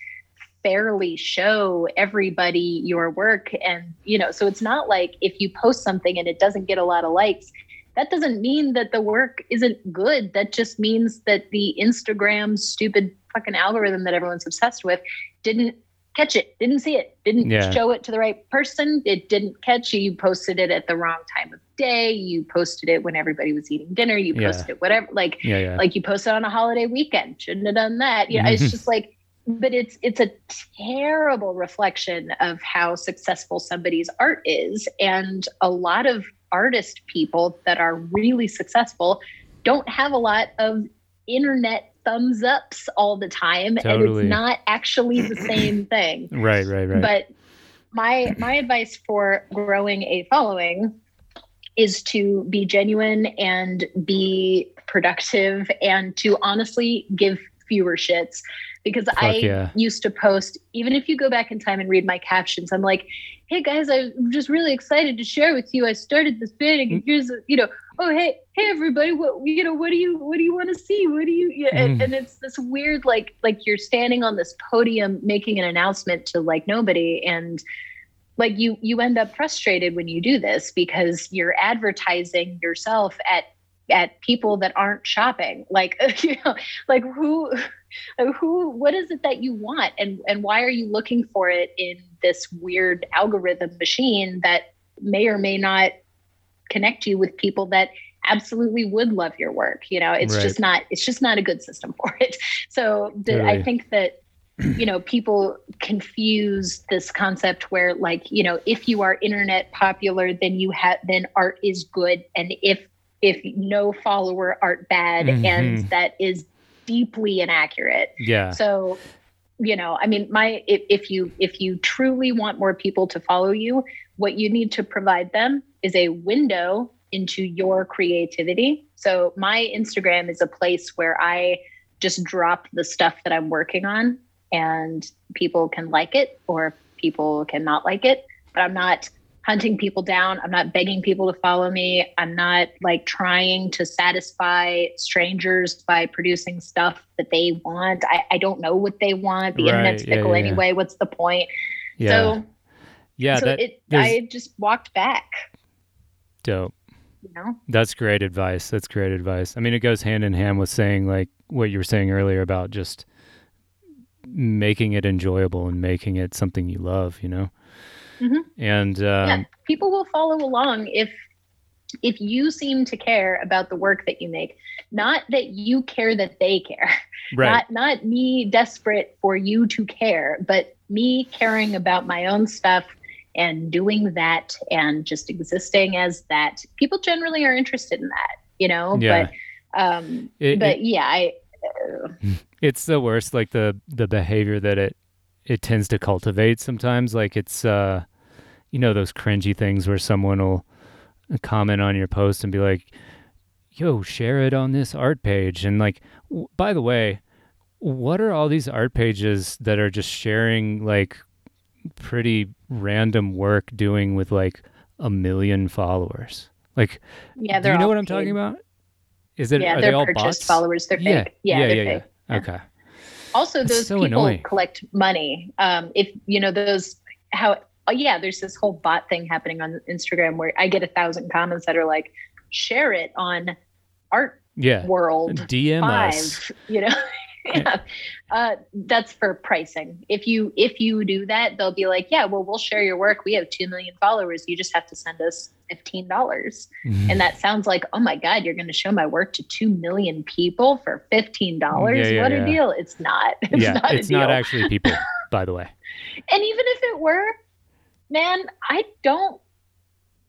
fairly show everybody your work and you know so it's not like if you post something and it doesn't get a lot of likes that doesn't mean that the work isn't good. That just means that the instagram stupid fucking algorithm that everyone's obsessed with didn't catch it didn't see it didn't Yeah. show it to the right person. It didn't catch you you posted it at the wrong time of day. You posted it when everybody was eating dinner. You Yeah. posted it whatever like yeah, yeah. like you posted on a holiday weekend. Shouldn't have done that. You know it's just like but it's it's a terrible reflection of how successful somebody's art is. And a lot of artist people that are really successful don't have a lot of internet thumbs ups all the time and it's not actually the same thing right, right, right. but my my advice for growing a following is to be genuine and be productive and to honestly give fewer shits because Fuck I yeah. used to post, even if you go back in time and read my captions, I'm like, hey guys, I'm just really excited to share with you. I started this bit and Mm. here's, you know, oh, hey, hey everybody, what, you know, what do you, what do you want to see? What do you, yeah, and, Mm. and it's this weird, like, like you're standing on this podium making an announcement to like nobody. And like you, you end up frustrated when you do this because you're advertising yourself at at people that aren't shopping. Like you know like who who what is it that you want? And and why are you looking for it in this weird algorithm machine that may or may not connect you with people that absolutely would love your work? You know it's Right. just not it's just not a good system for it. So the, i think that you know people confuse this concept where like you know if you are internet popular then you have then art is good. And if if no follower art bad Mhm. and that is deeply inaccurate Yeah. so you know i mean my if, if you if you truly want more people to follow you what you need to provide them is a window into your creativity so my instagram is a place where i just drop the stuff that i'm working on and people can like it or people can not like it but i'm not hunting people down i'm not begging people to follow me i'm not like trying to satisfy strangers by producing stuff that they want i, I don't know what they want the Right, internet's fickle yeah. anyway what's the point Yeah. so yeah. so that it i just walked back dope. you know That's great advice. That's great advice. I mean, it goes hand in hand with saying like what you were saying earlier about just making it enjoyable and making it something you love. You know. Mhm. And um, yeah people will follow along if if you seem to care about the work that you make not that you care that they care right. not not me desperate for you to care but me caring about my own stuff and doing that and just existing as that people generally are interested in that you know Yeah. but um It- but it- yeah i it's the worst like the the behavior that it it tends to cultivate sometimes. Like it's uh you know those cringy things where someone will comment on your post and be like yo share it on this art page. And like w- by the way what are all these art pages that are just sharing like pretty random work doing with like a million followers? Like yeah do you know what i'm paid. talking about? Is it yeah are they're they all purchased bots? followers. They're yeah. fake. Yeah, yeah they're yeah, fake. Yeah. okay also those so people annoying. collect money. Um if you know those how oh yeah there's this whole bot thing happening on instagram where i get a thousand comments that are like share it on art yeah. World dm five us. you know yeah. uh that's for pricing. If you if you do that they'll be like yeah well we'll share your work. We have 2 million followers. You just have to send us $15 Mm-hmm. and that sounds like oh my god you're going to show my work to 2 million people for $15 Yeah, yeah, what yeah. a deal. It's not. It's yeah, not it's a deal. not actually people, by the way. and even if it were man i don't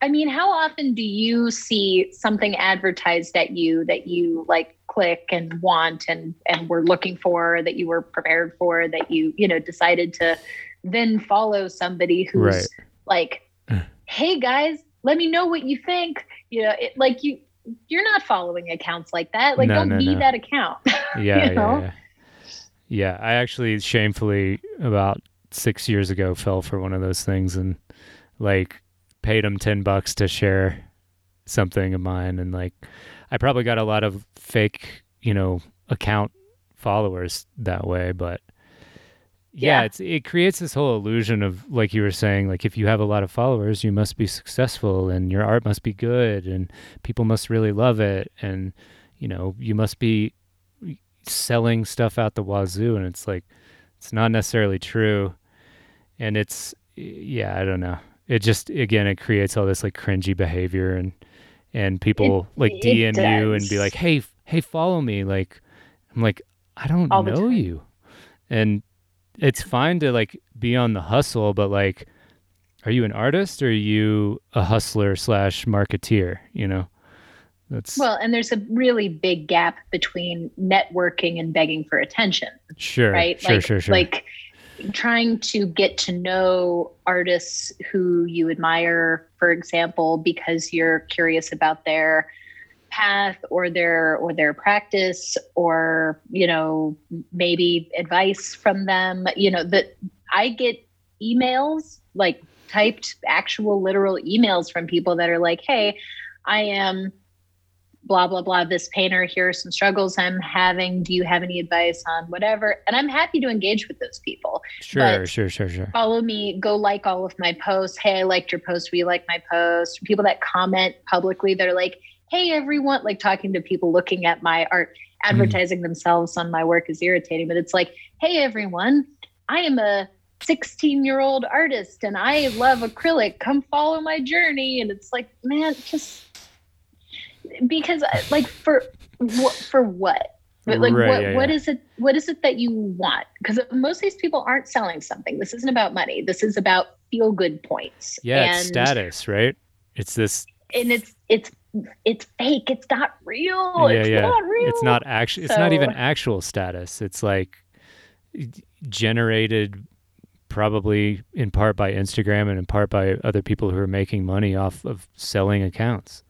i mean how often do you see something advertised at you that you like click and want and and were looking for that you were prepared for that you you know decided to then follow somebody who's Right. like hey guys let me know what you think you know it, like you you're not following accounts like that like No, don't no, be no. that account Yeah, yeah, know? yeah. Yeah, I actually shamefully about six years ago fell for one of those things and like paid them ten bucks to share something of mine, and like I probably got a lot of fake, you know, account followers that way, but yeah, Yeah. it's it creates this whole illusion of like you were saying, like if you have a lot of followers, you must be successful and your art must be good and people must really love it and you know, you must be selling stuff out the wazoo and it's like it's not necessarily true and it's yeah i don't know it just again it creates all this like cringy behavior and and people like it dm you and be like hey hey follow me. Like i'm like i don't All know you. And it's fine to like be on the hustle but like are you an artist or are you a hustler slash marketeer you know? That's well and there's a really big gap between networking and begging for attention sure right? sure like, sure sure. Like trying to get to know artists who you admire, for example, because you're curious about their path or their or their practice or you know maybe advice from them. You know that i get emails like typed actual literal emails from people that are like hey i am blah blah blah this painter here are some struggles i'm having. Do you have any advice on whatever? And i'm happy to engage with those people. Sure But sure sure sure. follow me go like all of my posts. Hey i liked your post. Will you like my post. People that comment publicly that are like hey everyone like talking to people looking at my art mm-hmm. advertising themselves on my work is irritating but it's like hey everyone i am a 16 year old artist and i love acrylic. Come follow my journey. And it's like man just because uh, like for what for what? But like Right, what, yeah, what yeah. is it what is it that you want? Because most of these people aren't selling something. This isn't about money. This is about feel good points. Yeah and, it's status right? It's this and it's it's it's fake. It's not real. Yeah it's yeah. not real. it's not actually it's not even actual status. It's like generated probably in part by instagram and in part by other people who are making money off of selling accounts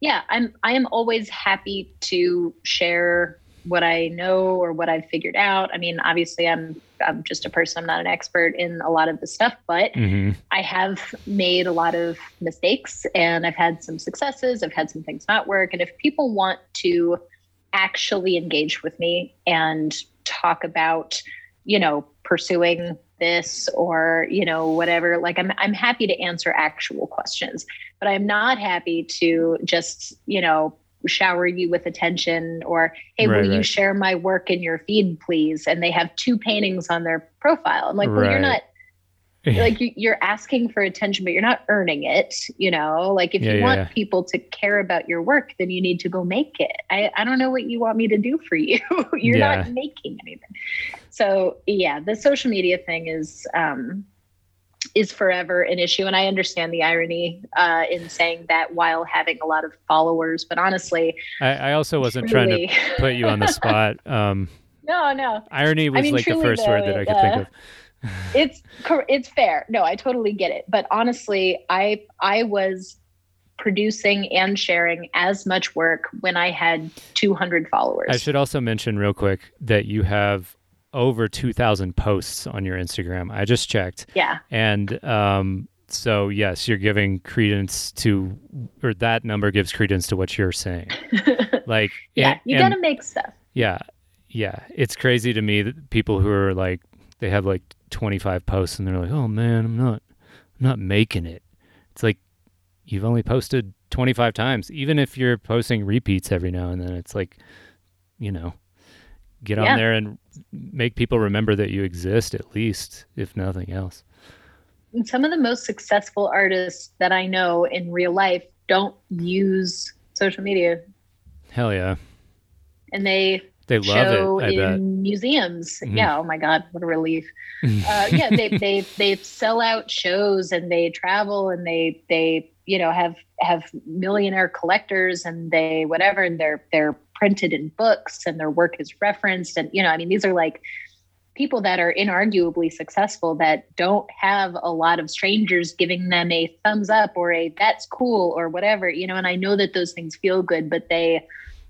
yeah. I'm i am always happy to share what i know or what i've figured out. I mean obviously i'm i'm just a person i'm not an expert in a lot of the stuff but hmm i have made a lot of mistakes and i've had some successes i've had some things not work. And if people want to actually engage with me and talk about you know pursuing this or you know whatever like i'm i'm happy to answer actual questions but i'm not happy to just you know shower you with attention or hey Right, will you share my work in your feed please? And they have two paintings on their profile. I'm like well you're not like you, you're asking for attention but you're not earning it you know? Like if Yeah, you yeah, want yeah. people to care about your work then you need to go make it. I, I don't know what you want me to do for you. You're not making anything. So yeah the social media thing is um is forever an issue and i understand the irony uh in saying that while having a lot of followers but honestly I, I also wasn't trying to put you on the spot um no no. irony was mean, like the truly, first word that i could think uh, of it's it's fair no i totally get it but honestly i i was producing and sharing as much work when i had 200 followers I should also mention real quick that you have over 2,000 posts on your Instagram. I just checked. yeah And um, so, yes, you're giving credence to, or that number gives credence to what you're saying. Like, yeah and- you gotta make stuff yeah, yeah. It's crazy to me that people who are like, they have like 25 posts and they're like, oh man, I'm not, I'm not making it. It's like, you've only posted 25 times. Even if you're posting repeats every now and then, it's like, you know, get on there and make people remember that you exist at least, if nothing else. Some of the most successful artists that i know in real life don't use social media Hell yeah. and they They love show it, in museums. Mhm. Yeah. Oh my God, what a relief. Uh, yeah, they they they sell out shows and they travel and they they you know have have millionaire collectors and they whatever and they're they're printed in books and their work is referenced and you know I mean these are like people that are inarguably successful that don't have a lot of strangers giving them a thumbs up or a that's cool or whatever you know and I know that those things feel good but they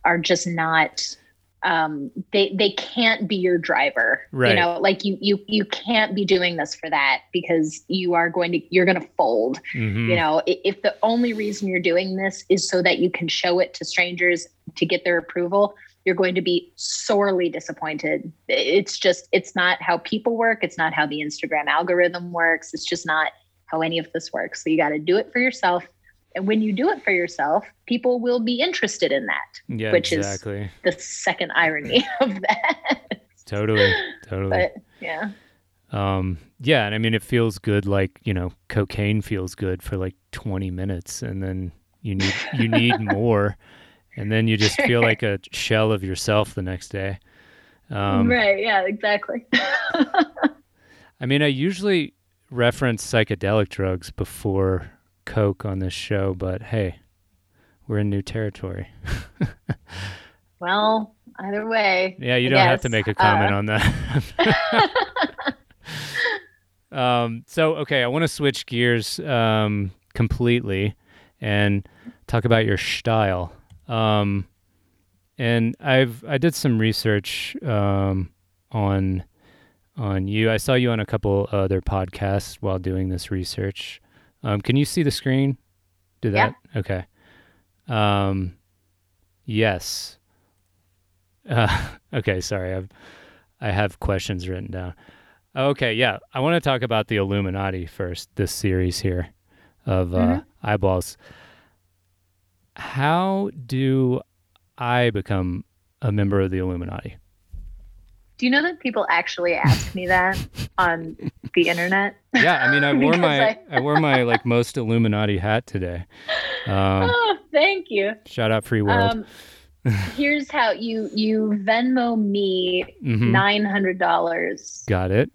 are just not um they they can't be your driver. Right. you know like you you you can't be doing this for that because you are going to you're going to fold. Mhm. you know if the only reason you're doing this is so that you can show it to strangers to get their approval you're going to be sorely disappointed. It's just it's not how people work. It's not how the instagram algorithm works. It's just not how any of this works. So you got to do it for yourself and when you do it for yourself people will be interested in that yeah, which is- the second irony of that Totally. Totally. but yeah Um, yeah, and I mean, it feels good. Like you know, cocaine feels good for like 20 minutes, and then you need you need more, and then you just feel like a shell of yourself the next day. Um, right yeah exactly I mean, I usually reference psychedelic drugs before coke on this show, but hey, we're in new territory. well either way Yeah, you I don't have to make a comment uh, on that. um, so, okay, I want to switch gears um, completely and talk about your style. Um, and I've I did some research um, on on you. I saw you on a couple other podcasts while doing this research. Um, can you see the screen? Do that? Yeah. Okay. Um, yes. Uh, okay, sorry. I've I have questions written down. Okay, yeah. I want to talk about the Illuminati first, this series here of uh, Mhm. eyeballs. How do I become a member of the Illuminati? Do you know that people actually ask me that on the internet? Yeah, I mean, I wore my I- I... wore my like most Illuminati hat today. Um, oh, thank you. shout out Free World. Um, here's how you you Venmo me Mhm. nine hundred dollars, Got it.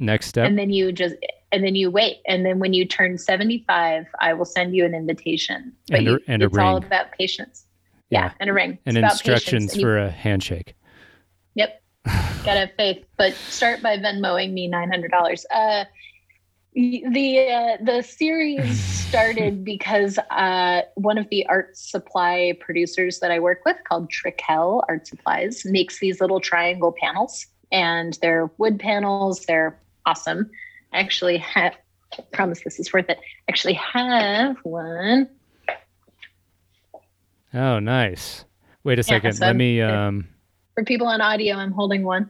Next step. and then you just and then you wait, and then when you turn seventy five, I will send you an invitation. But And a- you, and a it's all about patience. Yeah, Yeah. and a ring. and It's about instructions patience, and you- for a handshake. Yep. Gotta have faith, but start by Venmoing me nine hundred dollars. Uh, the uh, the series started because uh, one of the art supply producers that I work with, called Trekell Art Supplies, makes these little triangle panels, and they're wood panels. They're awesome. I actually have. I Promise this is worth it. Actually, have one. Oh, nice. Wait a Yeah, second. so Let I'm- me. Um, for people on audio i'm holding one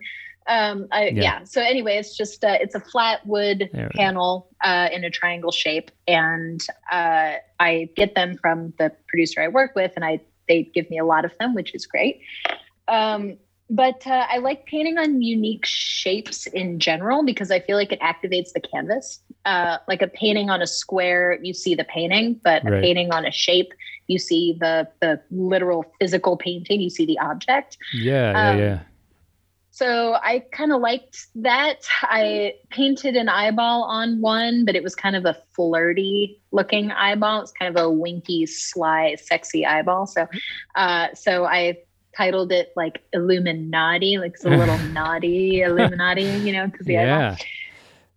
um I, Yeah. yeah. so anyway it's just uh, it's a flat wood panel uh, in a triangle shape and uh, i get them from the producer i work with and i they give me a lot of them which is great um but uh, i like painting on unique shapes in general because i feel like it activates the canvas uh, like a painting on a square you see the painting but Right. a painting on a shape you see the the literal physical painting you see the object yeah, yeah, Um, yeah. so I kind of liked that. I painted an eyeball on one, but it was kind of a flirty looking eyeball. It's kind of a winky, sly, sexy eyeball. So, uh, so I titled it like Illuminati, like it's a little naughty Illuminati, you know, because the eyeball. Yeah.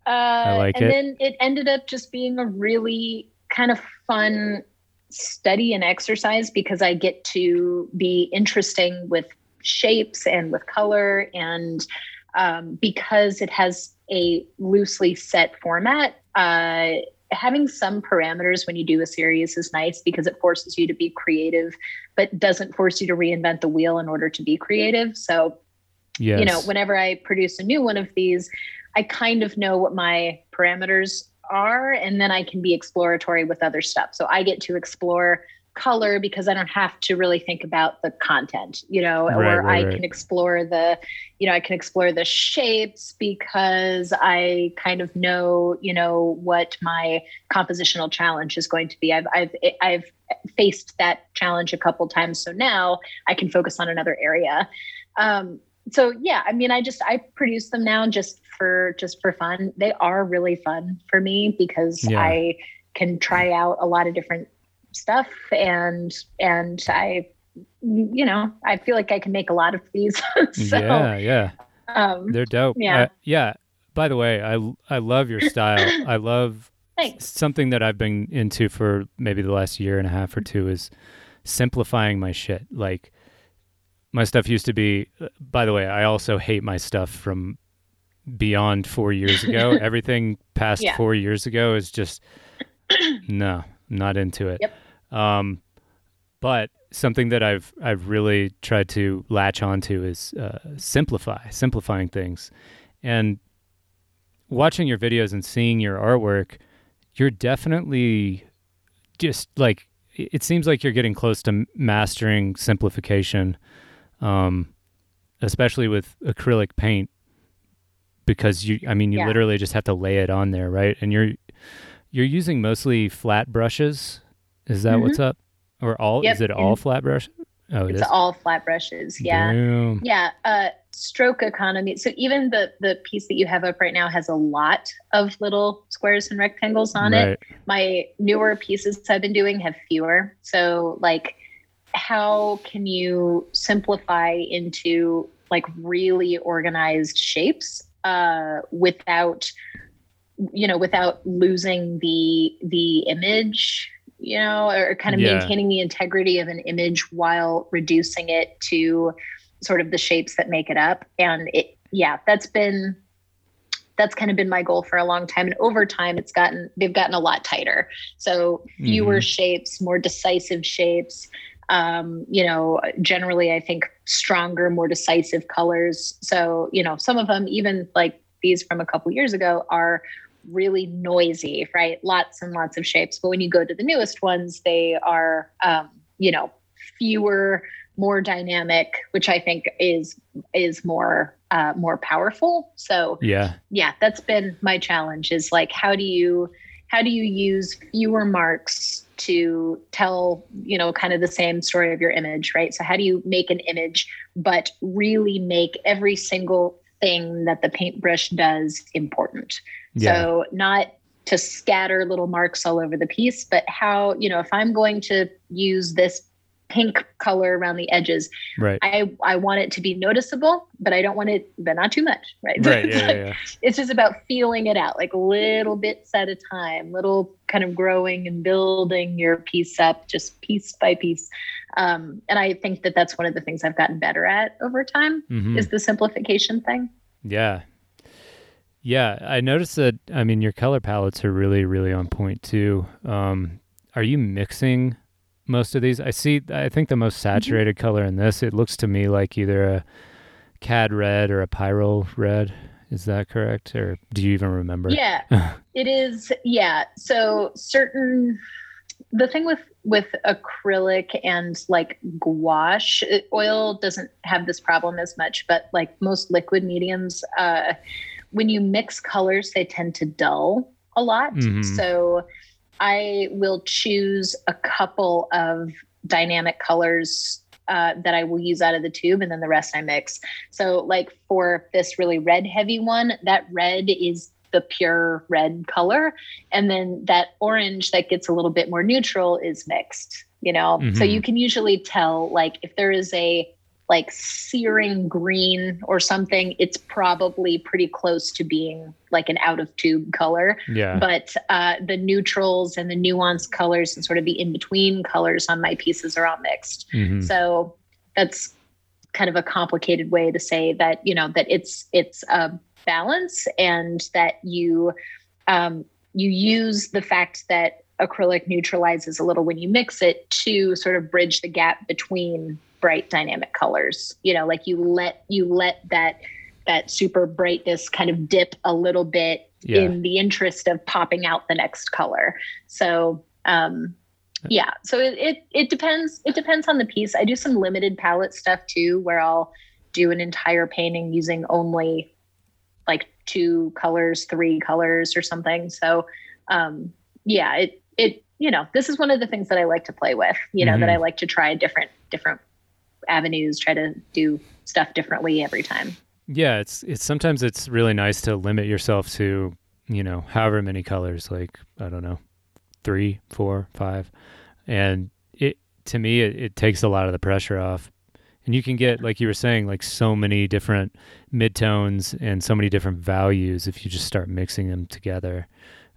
Uh, like and it. then it ended up just being a really kind of fun study and exercise because I get to be interesting with shapes and with color. And um, because it has a loosely set format, uh, having some parameters when you do a series is nice because it forces you to be creative, but doesn't force you to reinvent the wheel in order to be creative. So Yes. you know, whenever I produce a new one of these, I kind of know what my parameters are, and then I can be exploratory with other stuff. So I get to explore color because I don't have to really think about the content, you know, Right, or right, I right. can explore the, you know, I can explore the shapes because I kind of know, you know, what my compositional challenge is going to be. I've I've I've faced that challenge a couple times, so now I can focus on another area. Um, so yeah i mean i just i produce them now just for just for fun they are really fun for me because Yeah. i can try out a lot of different stuff and and i you know i feel like i can make a lot of these so yeah, yeah. um They're dope. yeah. Uh, yeah. By the way, I I love your style. I love thanks something that I've been into for maybe the last year and a half or two is simplifying my shit. Like my stuff used to be by the way, I also hate my stuff from beyond 4 years ago. Everything past Yeah. 4 years ago is just no, not into it. Yep. Um but something that I've I've really tried to latch onto is uh, simplify, simplifying things. And watching your videos and seeing your artwork, you're definitely just like it it seems like you're getting close to mastering simplification, um, especially with acrylic paint, because you I mean you Yeah. literally just have to lay it on there, right? And you're you're using mostly flat brushes. Is that what's up? Or all? Mm-hmm. Yep, Is it all flat brush? Oh, it it's is. all flat brushes yeah Damn. yeah uh stroke economy so even the the piece that you have up right now has a lot of little squares and rectangles on it my newer pieces I've been doing have fewer. So like how can you simplify into like really organized shapes uh without you know without losing the the image you know, or kind of Yeah. maintaining the integrity of an image while reducing it to sort of the shapes that make it up. And it, yeah, that's been that's kind of been my goal for a long time. And over time, it's gotten they've gotten a lot tighter. So fewer shapes, more decisive shapes. Um, you know, generally, I think stronger, more decisive colors. So you know, some of them, even like these from a couple years ago, are really noisy, right? Lots and lots of shapes. But when you go to the newest ones, they are, um, you know, fewer, more dynamic, which I think is is more uh, more powerful. So Yeah. yeah, that's been my challenge. Is like how do you how do you use fewer marks to tell you know kind of the same story of your image, right? So how do you make an image but really make every single thing that the paintbrush does important? Yeah. So not to scatter little marks all over the piece, but how, you know, if I'm going to use this pink color around the edges, right. I I want it to be noticeable, but I don't want it, but not too much, right? Right. It's Yeah, like- yeah, yeah. It's just about feeling it out, like little bits at a time, little kind of growing and building your piece up, just piece by piece. Um, and I think that that's one of the things I've gotten better at over time Mhm. is the simplification thing. Yeah. Yeah, I noticed that I mean your color palettes are really really on point too. Um are you mixing most of these? I see I think the most saturated color in this it looks to me like either a cad red or a pyrrole red. Is that correct or do you even remember? Yeah, it is. Yeah. So certain, the thing with with acrylic and like gouache, it- oil doesn't have this problem as much, but like most liquid mediums, uh, when you mix colors, they tend to dull a lot. Mhm. So I will choose a couple of dynamic colors uh, that I will use out of the tube, and then the rest I mix. So, like for this really red heavy one, that red is the pure red color, and then that orange that gets a little bit more neutral is mixed. You know, so Mhm. you can usually tell like if there is a like searing green or something, it's probably pretty close to being like an out of tube color Yeah. but uh, the neutrals and the nuanced colors and sort of the in between colors on my pieces are all mixed. Mhm. So that's kind of a complicated way to say that you know that it's it's a balance and that you um, you use the fact that acrylic neutralizes a little when you mix it to sort of bridge the gap between bright dynamic colors you know like you let you let that that super brightness kind of dip a little bit yeah. in the interest of popping out the next color. So um yeah, so it, it it depends it depends on the piece. I do some limited palette stuff too where I'll do an entire painting using only like two colors, three colors or something. So um yeah, it it you know, this is one of the things that I like to play with, you know, that Mhm. I like to try different different avenues, try to do stuff differently every time. Yeah, it's it's sometimes it's really nice to limit yourself to, you know, however many colors, like I don't know, three, four, five. And it to me it, it takes a lot of the pressure off. And you can get, like you were saying, like so many different midtones and so many different values if you just start mixing them together.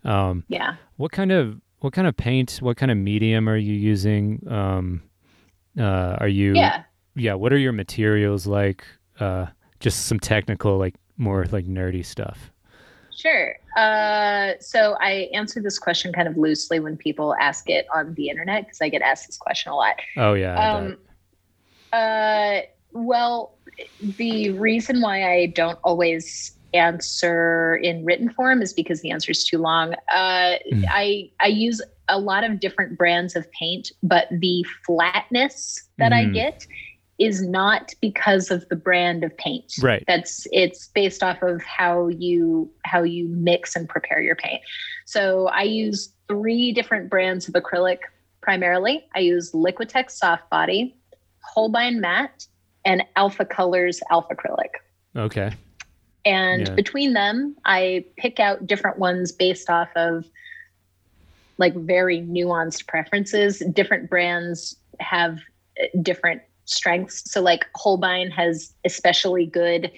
Um, Yeah. what kind of what kind of paint, what kind of medium are you using? Um, uh, are you Yeah. Yeah what are your materials like uh just some technical like more like nerdy stuff Sure. Uh, so I answer this question kind of loosely when people ask it on the internet because I get asked this question a lot. oh yeah Um, uh, well, the reason why I don't always answer in written form is because the answer is too long. Uh, Mm. I I use a lot of different brands of paint, but the flatness that I Mhm. get is not because of the brand of paint. Right. That's it's based off of how you how you mix and prepare your paint. So i use three different brands of acrylic primarily. I use liquitex soft body holbein matte and alpha colors alpha acrylic. Okay. And Yeah. between them i pick out different ones based off of like very nuanced preferences. Different brands have uh, different strengths so like holbein has especially good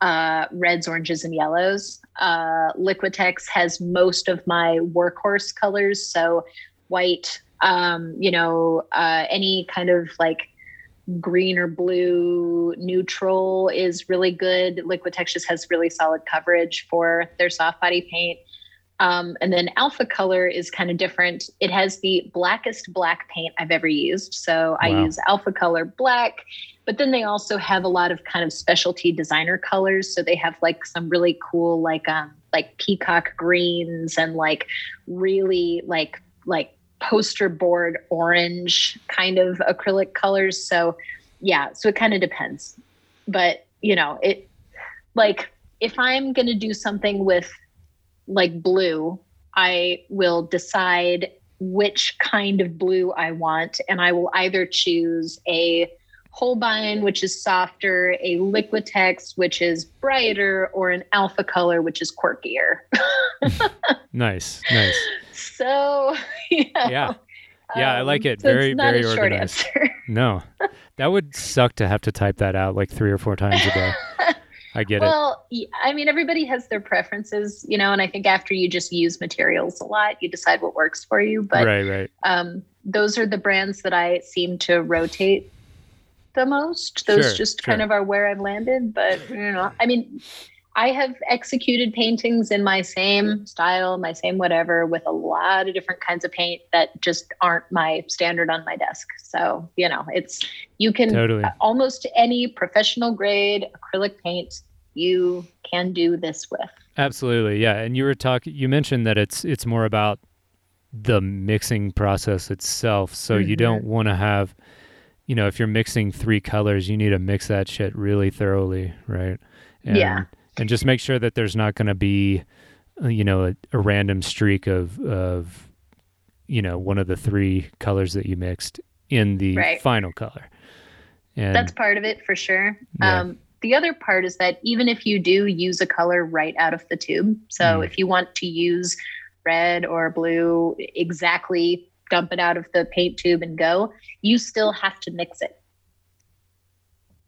uh, reds oranges and yellows uh, liquitex has most of my workhorse colors so white Um, you know, uh, any kind of like green or blue neutral is really good. Liquitex just has really solid coverage for their soft body paint. Um, and then Alpha Color is kind of different. It has the blackest black paint I've ever used. So I use Alpha Color Black, but then they also have a lot of kind of specialty designer colors. So they have like some really cool, like um, like peacock greens and like really like like poster board orange kind of acrylic colors. So yeah, so it kind of depends. But you know, it like if I'm gonna do something with like blue, I will decide which kind of blue I want, and I will either choose a Holbein, which is softer, a Liquitex, which is brighter, or an Alpha Color, which is quirkier. nice, nice. So yeah, yeah, yeah, um, I like it. So very, very organized. no, that would suck to have to type that out like three or four times a day. I get well, it. Well, I mean, everybody has their preferences, you know, and I think after you just use materials a lot, you decide what works for you. But right, right. Um, those are the brands that I seem to rotate the most. Those sure, just sure. kind of are where I've landed. But you know, I mean, I have executed paintings in my same style, my same whatever, with a lot of different kinds of paint that just aren't my standard on my desk. So, you know, it's you can totally. almost any professional grade acrylic paint you can do this with. Absolutely. Yeah. And you were talking you mentioned that it's it's more about the mixing process itself. So mm-hmm. you don't want to have you know, if you're mixing three colors, you need to mix that shit really thoroughly, right? And yeah and just make sure that there's not going to be uh, you know a, a, random streak of of you know one of the three colors that you mixed in the right. final color and that's part of it for sure yeah. um, the other part is that even if you do use a color right out of the tube so mm. if you want to use red or blue exactly dump it out of the paint tube and go you still have to mix it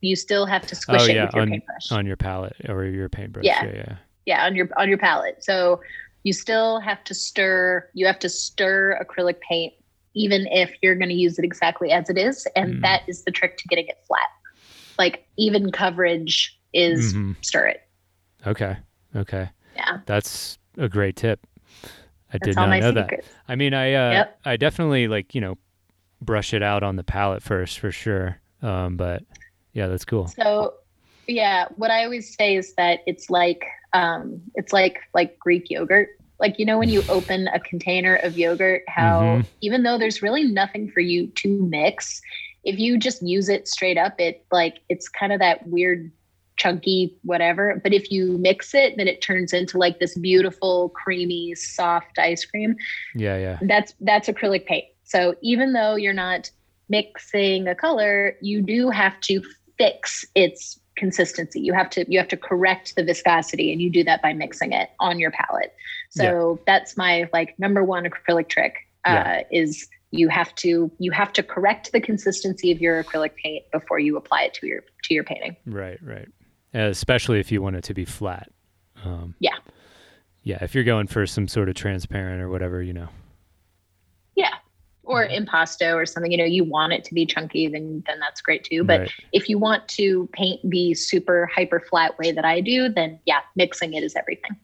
you still have to squish oh, it with your on, paintbrush on your palette or your paintbrush. Yeah. yeah, yeah, yeah, on your on your palette. So you still have to stir. You have to stir acrylic paint, even if you're going to use it exactly as it is, and mm. that is the trick to getting it flat. Like even coverage is mm-hmm. stir it. Okay. Okay. Yeah. That's a great tip. I That's did not know secrets. that. I mean, I uh, yep. I definitely like you know brush it out on the palette first for sure. Um, but yeah, that's cool. So yeah, what I always say is that it's like um, it's like like Greek yogurt. Like you know when you open a container of yogurt, how mm-hmm. even though there's really nothing for you to mix, if you just use it straight up, it like it's kind of that weird chunky whatever. But if you mix it, then it turns into like this beautiful, creamy, soft ice cream. Yeah, yeah. That's that's acrylic paint. So even though you're not mixing a color, you do have to fix its consistency. You have to you have to correct the viscosity and you do that by mixing it on your palette. So yeah. that's my like number one acrylic trick uh, yeah. is you have to you have to correct the consistency of your acrylic paint before you apply it to your to your painting. Right, right. especially if you want it to be flat. Um, yeah. Yeah, if you're going for some sort of transparent or whatever, you know. Yeah, or mm-hmm. impasto or something you know you want it to be chunky then then that's great too. But right. if you want to paint the super hyper flat way that i do then yeah mixing it is everything.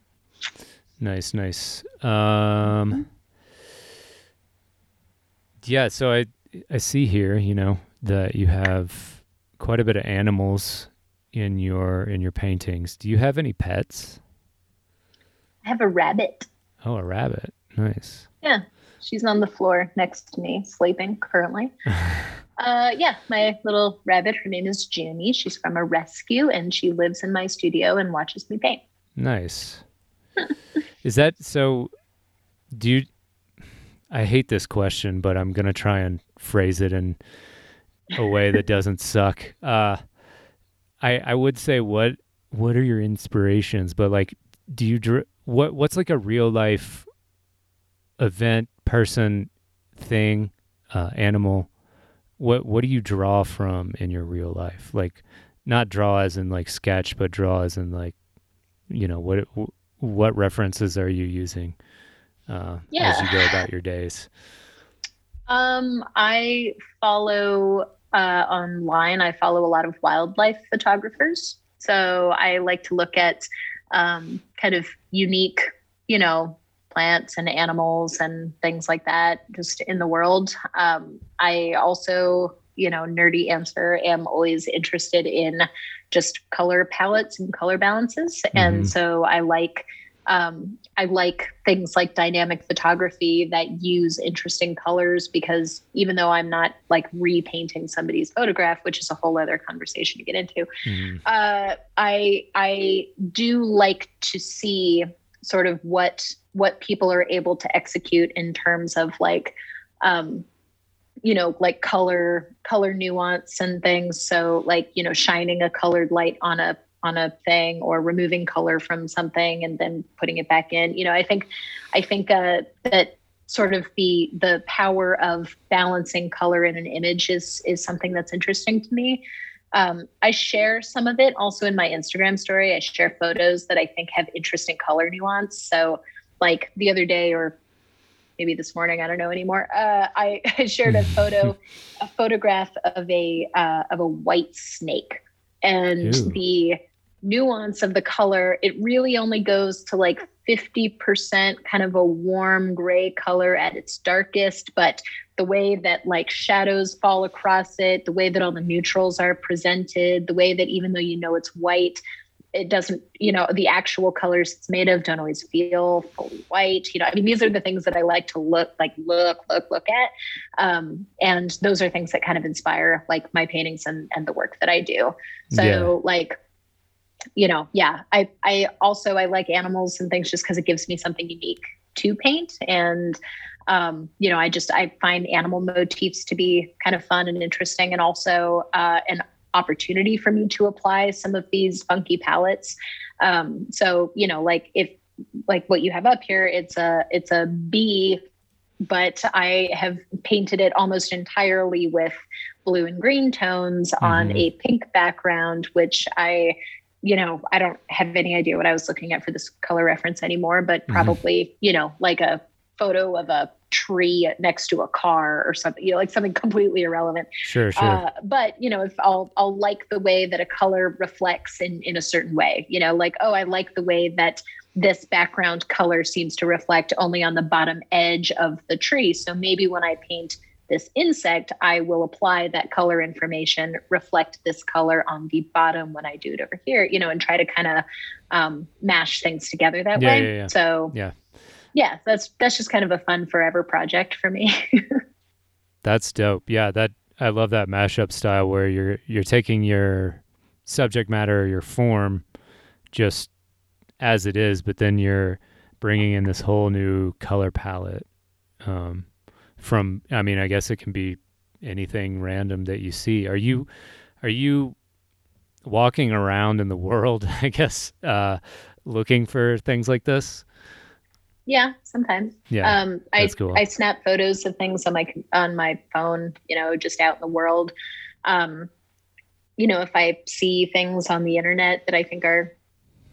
Nice nice. Um yeah so i i see here you know that you have quite a bit of animals in your in your paintings. Do you have any pets? I have a rabbit. Oh a rabbit. Nice. Yeah She's on the floor next to me, sleeping currently. uh, yeah, my little rabbit. Her name is Junie. She's from a rescue, and she lives in my studio and watches me paint. Nice. is that so? Do you? I hate this question, but I'm gonna try and phrase it in a way that doesn't suck. Uh, I I would say what what are your inspirations, but like, do you what what's like a real life event person, thing, uh, animal, what what do you draw from in your real life? Like, not draw as in like sketch, but draw as in like, you know, what what references are you using uh, yeah. as you go about your days? Um, I follow uh, online. I follow a lot of wildlife photographers. So I like to look at um, kind of unique, you know, plants and animals and things like that just in the world. Um, I also, you know, nerdy answer, am always interested in just color palettes and color balances. Mm-hmm. And so I like um, I like things like dynamic photography that use interesting colors because even though I'm not like repainting somebody's photograph, which is a whole other conversation to get into, mm-hmm. uh, I I do like to see sort of what what people are able to execute in terms of like um, you know like color color nuance and things. So like you know shining a colored light on a on a thing or removing color from something and then putting it back in. You know i think i think uh, that sort of the the power of balancing color in an image is is something that's interesting to me um, i share some of it also in my instagram story. I share photos that i think have interesting color nuance. So like the other day or maybe this morning i don't know anymore uh, I, I, shared a photo a photograph of a uh, of a white snake. And Ew. the nuance of the color, it really only goes to like 50% kind of a warm gray color at its darkest. But the way that like shadows fall across it, the way that all the neutrals are presented, the way that even though you know it's white, it doesn't, you know, the actual colors it's made of don't always feel fully white. You know, I mean, these are the things that I like to look, like look, look, look at. Um, and those are things that kind of inspire like my paintings and, and the work that I do. So yeah. like you know, yeah, I, I also, I like animals and things just cause it gives me something unique to paint. And, um, you know, I just, I find animal motifs to be kind of fun and interesting and also, uh, an opportunity for me to apply some of these funky palettes. Um, so, you know, like if, like what you have up here, it's a, it's a bee but I have painted it almost entirely with blue and green tones mm-hmm. on a pink background, which I you know, I don't have any idea what I was looking at for this color reference anymore, but mm-hmm. probably, mm-hmm. you know, like a photo of a tree next to a car or something, you know, like something completely irrelevant. Sure, sure. Uh, but you know, if I'll I'll like the way that a color reflects in in a certain way, you know, like oh, I like the way that this background color seems to reflect only on the bottom edge of the tree. So maybe when I paint this insect, I will apply that color information, reflect this color on the bottom when I do it over here, you know, and try to kind of um, mash things together that yeah, way. Yeah, yeah. So yeah, yeah, that's that's just kind of a fun forever project for me. that's dope. Yeah, that I love that mashup style where you're you're taking your subject matter, your form, just as it is, but then you're bringing in this whole new color palette. Um, from I mean, I guess it can be anything random that you see. Are you are you walking around in the world, I guess, uh, looking for things like this? Yeah, sometimes. Yeah, um, I cool. I snap photos of things on my on my phone, you know, just out in the world. Um, you know, if I see things on the internet that I think are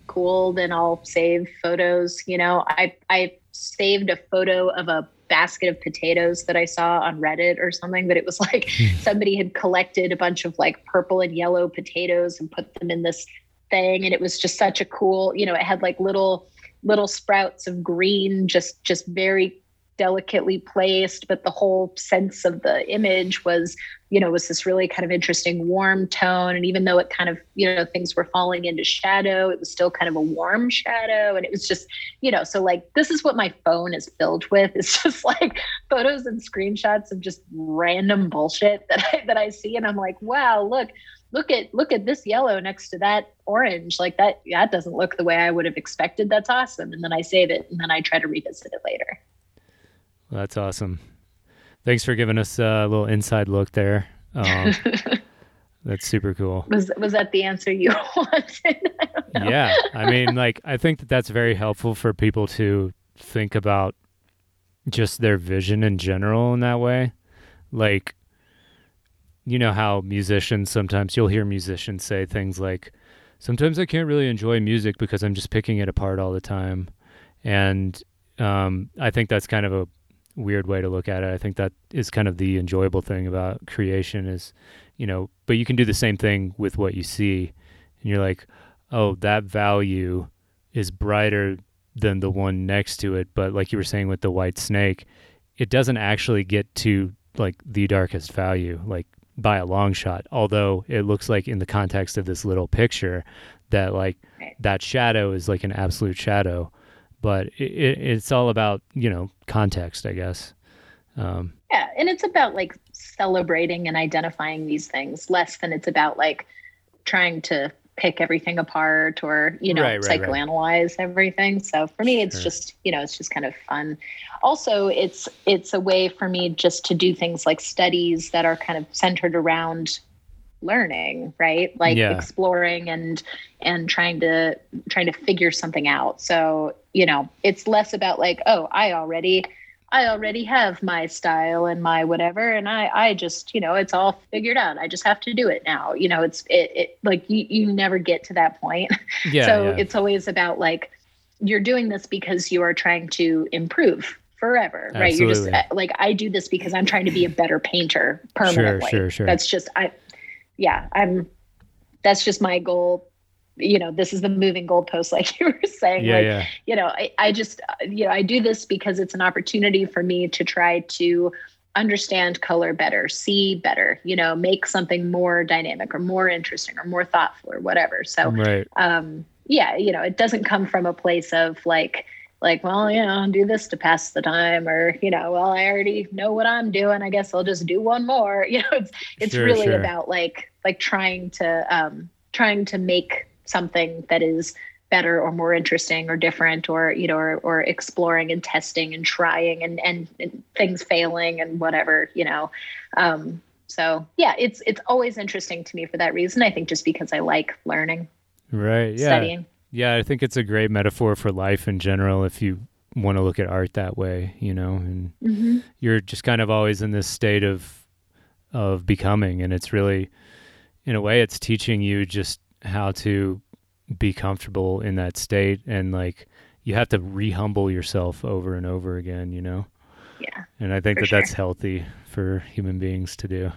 cool, then I'll save photos. You know, I I saved a photo of a basket of potatoes that I saw on Reddit or something, but it was like hmm. somebody had collected a bunch of like purple and yellow potatoes and put them in this thing. And it was just such a cool, you know, it had like little little sprouts of green, just just very delicately placed, but the whole sense of the image was, you know, was this really kind of interesting warm tone. And even though it kind of, you know, things were falling into shadow, it was still kind of a warm shadow. And it was just, you know, so like this is what my phone is filled with. It's just like photos and screenshots of just random bullshit that I that I see. And I'm like, wow, look, look at look at this yellow next to that orange like that that doesn't look the way i would have expected that's awesome and then i save it and then i try to revisit it later that's awesome. Thanks for giving us a little inside look there. Um, that's super cool. Was was that the answer you wanted? I yeah, I mean, like I think that that's very helpful for people to think about just their vision in general in that way. Like, you know how musicians sometimes you'll hear musicians say things like, "Sometimes I can't really enjoy music because I'm just picking it apart all the time," and um, I think that's kind of a weird way to look at it. I think that is kind of the enjoyable thing about creation is, you know, but you can do the same thing with what you see. And you're like, oh, that value is brighter than the one next to it. But like you were saying with the white snake, it doesn't actually get to like the darkest value, like by a long shot. Although it looks like in the context of this little picture that like that shadow is like an absolute shadow. But it, it, it's all about, you know, context, I guess. Um, yeah. And it's about like celebrating and identifying these things less than it's about like trying to pick everything apart or you know right, right, psychoanalyze right. everything so for me it's sure. just you know it's just kind of fun also it's it's a way for me just to do things like studies that are kind of centered around learning right like yeah. exploring and and trying to trying to figure something out so you know it's less about like oh i already I already have my style and my whatever, and I I just you know it's all figured out. I just have to do it now. You know, it's it, it like you you never get to that point. Yeah, so yeah. it's always about like you're doing this because you are trying to improve forever, Absolutely. right? You're just like I do this because I'm trying to be a better painter permanently. Sure, sure, sure. That's just I, yeah, I'm. That's just my goal you know this is the moving goalpost like you were saying yeah, like yeah. you know I, I just you know i do this because it's an opportunity for me to try to understand color better see better you know make something more dynamic or more interesting or more thoughtful or whatever so right. um yeah you know it doesn't come from a place of like like well you know do this to pass the time or you know well i already know what i'm doing. I guess i'll just do one more. You know it's it's sure, really sure. about like like trying to um trying to make something that is better or more interesting or different or you know or, or exploring and testing and trying and, and, and things failing and whatever you know. Um, so yeah it's it's always interesting to me for that reason. I think just because i like learning right yeah. studying yeah i think it's a great metaphor for life in general if you want to look at art that way you know and mm-hmm. you're just kind of always in this state of of becoming and it's really in a way it's teaching you just how to be comfortable in that state and like you have to rehumble yourself over and over again, you know? Yeah. And I think that sure. that's healthy for human beings to do.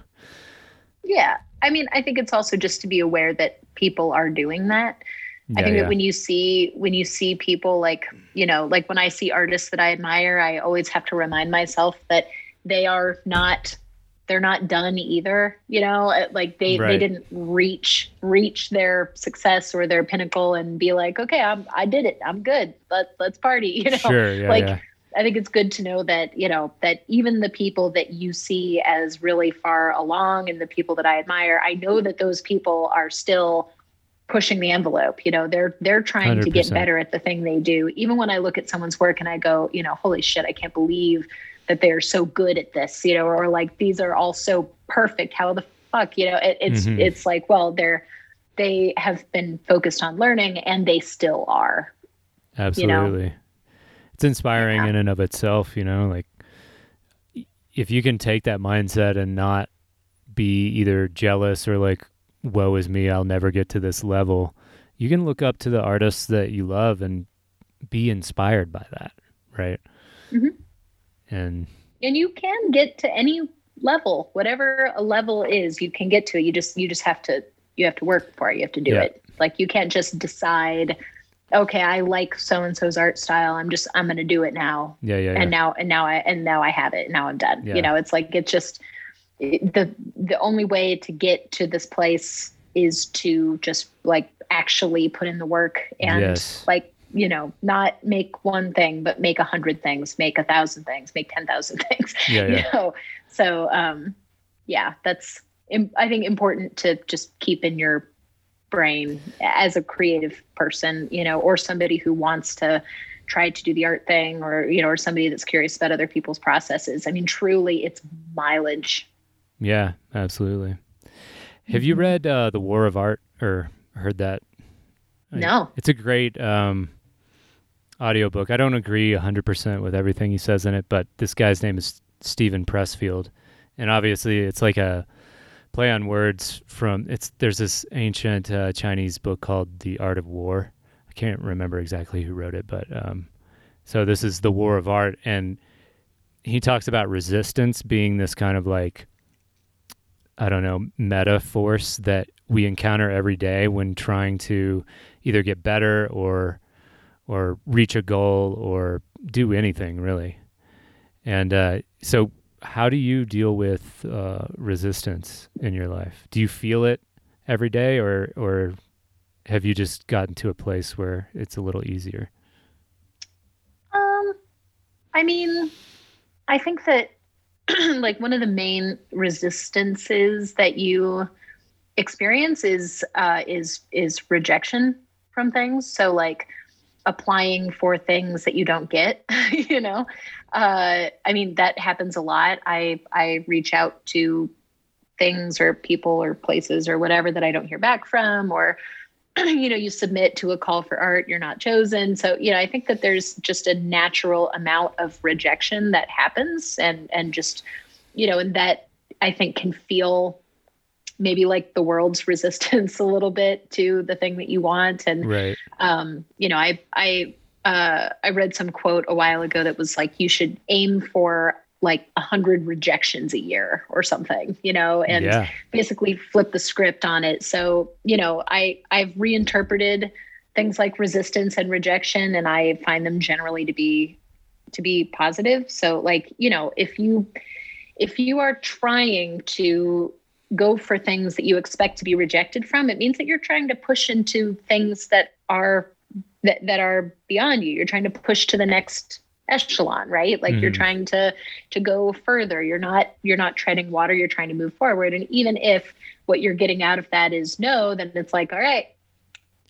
Yeah. I mean, I think it's also just to be aware that people are doing that. Yeah, I think yeah. that when you see when you see people like, you know, like when I see artists that I admire, I always have to remind myself that they are not they're not done either you know uh, like they right. they didn't reach reach their success or their pinnacle and be like okay I'm, i did it i'm good let, let's party you know sure, yeah, like yeah. i think it's good to know that you know that even the people that you see as really far along and the people that i admire i know that those people are still pushing the envelope you know they're they're trying 100%. to get better at the thing they do even when i look at someone's work and i go you know holy shit i can't believe that they're so good at this, you know, or like these are all so perfect. How the fuck, you know, it, it's mm-hmm. it's like, well, they're they have been focused on learning and they still are. Absolutely. You know? It's inspiring yeah. in and of itself, you know, like if you can take that mindset and not be either jealous or like, woe is me, I'll never get to this level, you can look up to the artists that you love and be inspired by that, right? Mm-hmm. And and you can get to any level whatever a level is you can get to it. You just you just have to you have to work for it. You have to do yeah. it. Like you can't just decide okay i like so and so's art style. I'm just i'm gonna do it now. Yeah yeah, and now and now i and now i have it. Now i'm done. Yeah. you know it's like it's just the the only way to get to this place is to just like actually put in the work and yes. like you know, not make one thing, but make a hundred things, make a thousand things, make 10,000 things, yeah, yeah. you know? So, um, yeah, that's, I think important to just keep in your brain as a creative person, you know, or somebody who wants to try to do the art thing or, you know, or somebody that's curious about other people's processes. I mean, truly it's mileage. Yeah, absolutely. Have you mm-hmm. read uh, The War of Art or heard that? No. It's a great um, audiobook. I don't agree 100% with everything he says in it, but this guy's name is Steven Pressfield. And obviously, it's like a play on words from it's there's this ancient uh, Chinese book called The Art of War. I can't remember exactly who wrote it, but um, so this is The War of Art and he talks about resistance being this kind of like I don't know, meta force that we encounter every day when trying to either get better or or reach a goal or do anything really. And uh, so, how do you deal with uh, resistance in your life? Do you feel it every day, or or have you just gotten to a place where it's a little easier? Um, I mean, I think that like one of the main resistances that you experience is uh, is is rejection from things. So like applying for things that you don't get, you know. Uh, I mean that happens a lot. I I reach out to things or people or places or whatever that I don't hear back from or you know you submit to a call for art you're not chosen so you know i think that there's just a natural amount of rejection that happens and and just you know and that i think can feel maybe like the world's resistance a little bit to the thing that you want and right. um you know i i uh i read some quote a while ago that was like you should aim for like a hundred rejections a year or something, you know, and yeah. basically flip the script on it. So, you know, I I've reinterpreted things like resistance and rejection, and I find them generally to be to be positive. So, like, you know, if you if you are trying to go for things that you expect to be rejected from, it means that you're trying to push into things that are that, that are beyond you. You're trying to push to the next echelon right? Like mm-hmm. you're trying to to go further. You're not you're not treading water you're trying to move forward. And even if what you're getting out of that is no then it's like all right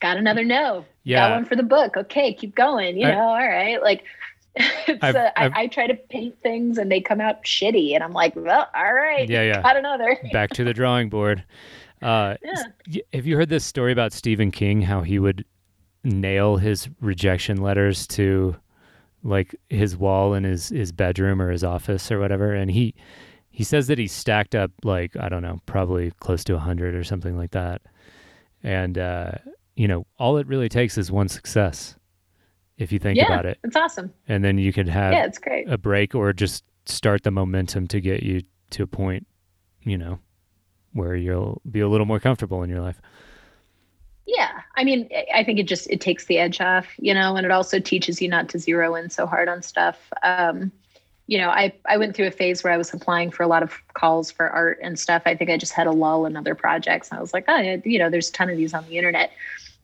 got another no. Yeah. got one for the book. Okay keep going you I, know all right? Like it's I've, uh, I've, I, I, try to paint things and they come out shitty. And i'm like well all right yeah yeah. got another. Back to the drawing board. Uh, yeah. have you heard this story about stephen king how he would nail his rejection letters to like his wall in his his bedroom or his office or whatever and he he says that he stacked up like i don't know probably close to 100 or something like that. And uh you know all it really takes is one success if you think yeah, about it. it's awesome. And then you could have yeah, it's great. a break or just start the momentum to get you to a point you know where you'll be a little more comfortable in your life yeah. I mean i think it just it takes the edge off you know and it also teaches you not to zero in so hard on stuff. Um you know i i went through a phase where i was applying for a lot of calls for art and stuff. I think i just had a lull in other projects. And i was like oh you know there's a ton of these on the internet.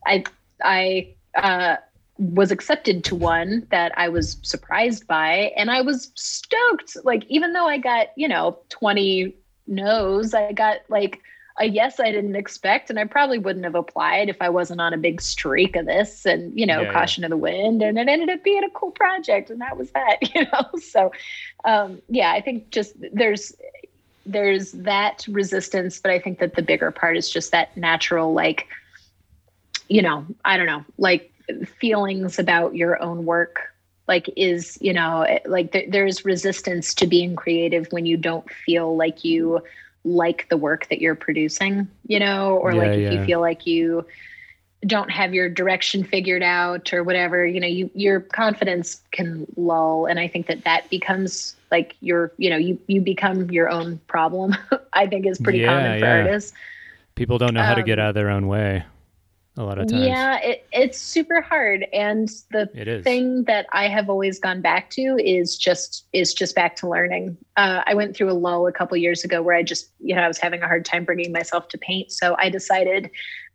I i uh was accepted to one that I was surprised by and I was stoked. Like even though I got you know 20 no's I got like a yes I didn't expect, and I probably wouldn't have applied if I wasn't on a big streak of this and you know yeah, caution yeah. of the wind, and it ended up being a cool project, and that was that, you know. So um, yeah, I think just there's there's that resistance, but I think that the bigger part is just that natural like you know I don't know like feelings about your own work like is you know like th- there's resistance to being creative when you don't feel like you like the work that you're producing, you know, or yeah, like if yeah. you feel like you don't have your direction figured out or whatever, you know, you your confidence can lull and I think that that becomes like your, you know, you you become your own problem. I think is pretty yeah, common for artists. People don't know how um, to get um, out of their own way a lot of times. Yeah, it, it's super hard. And the thing that I have always gone back to is just is just back to learning. Uh, I went through a lull a couple years ago where I just, you know, I was having a hard time bringing myself to paint. So I decided,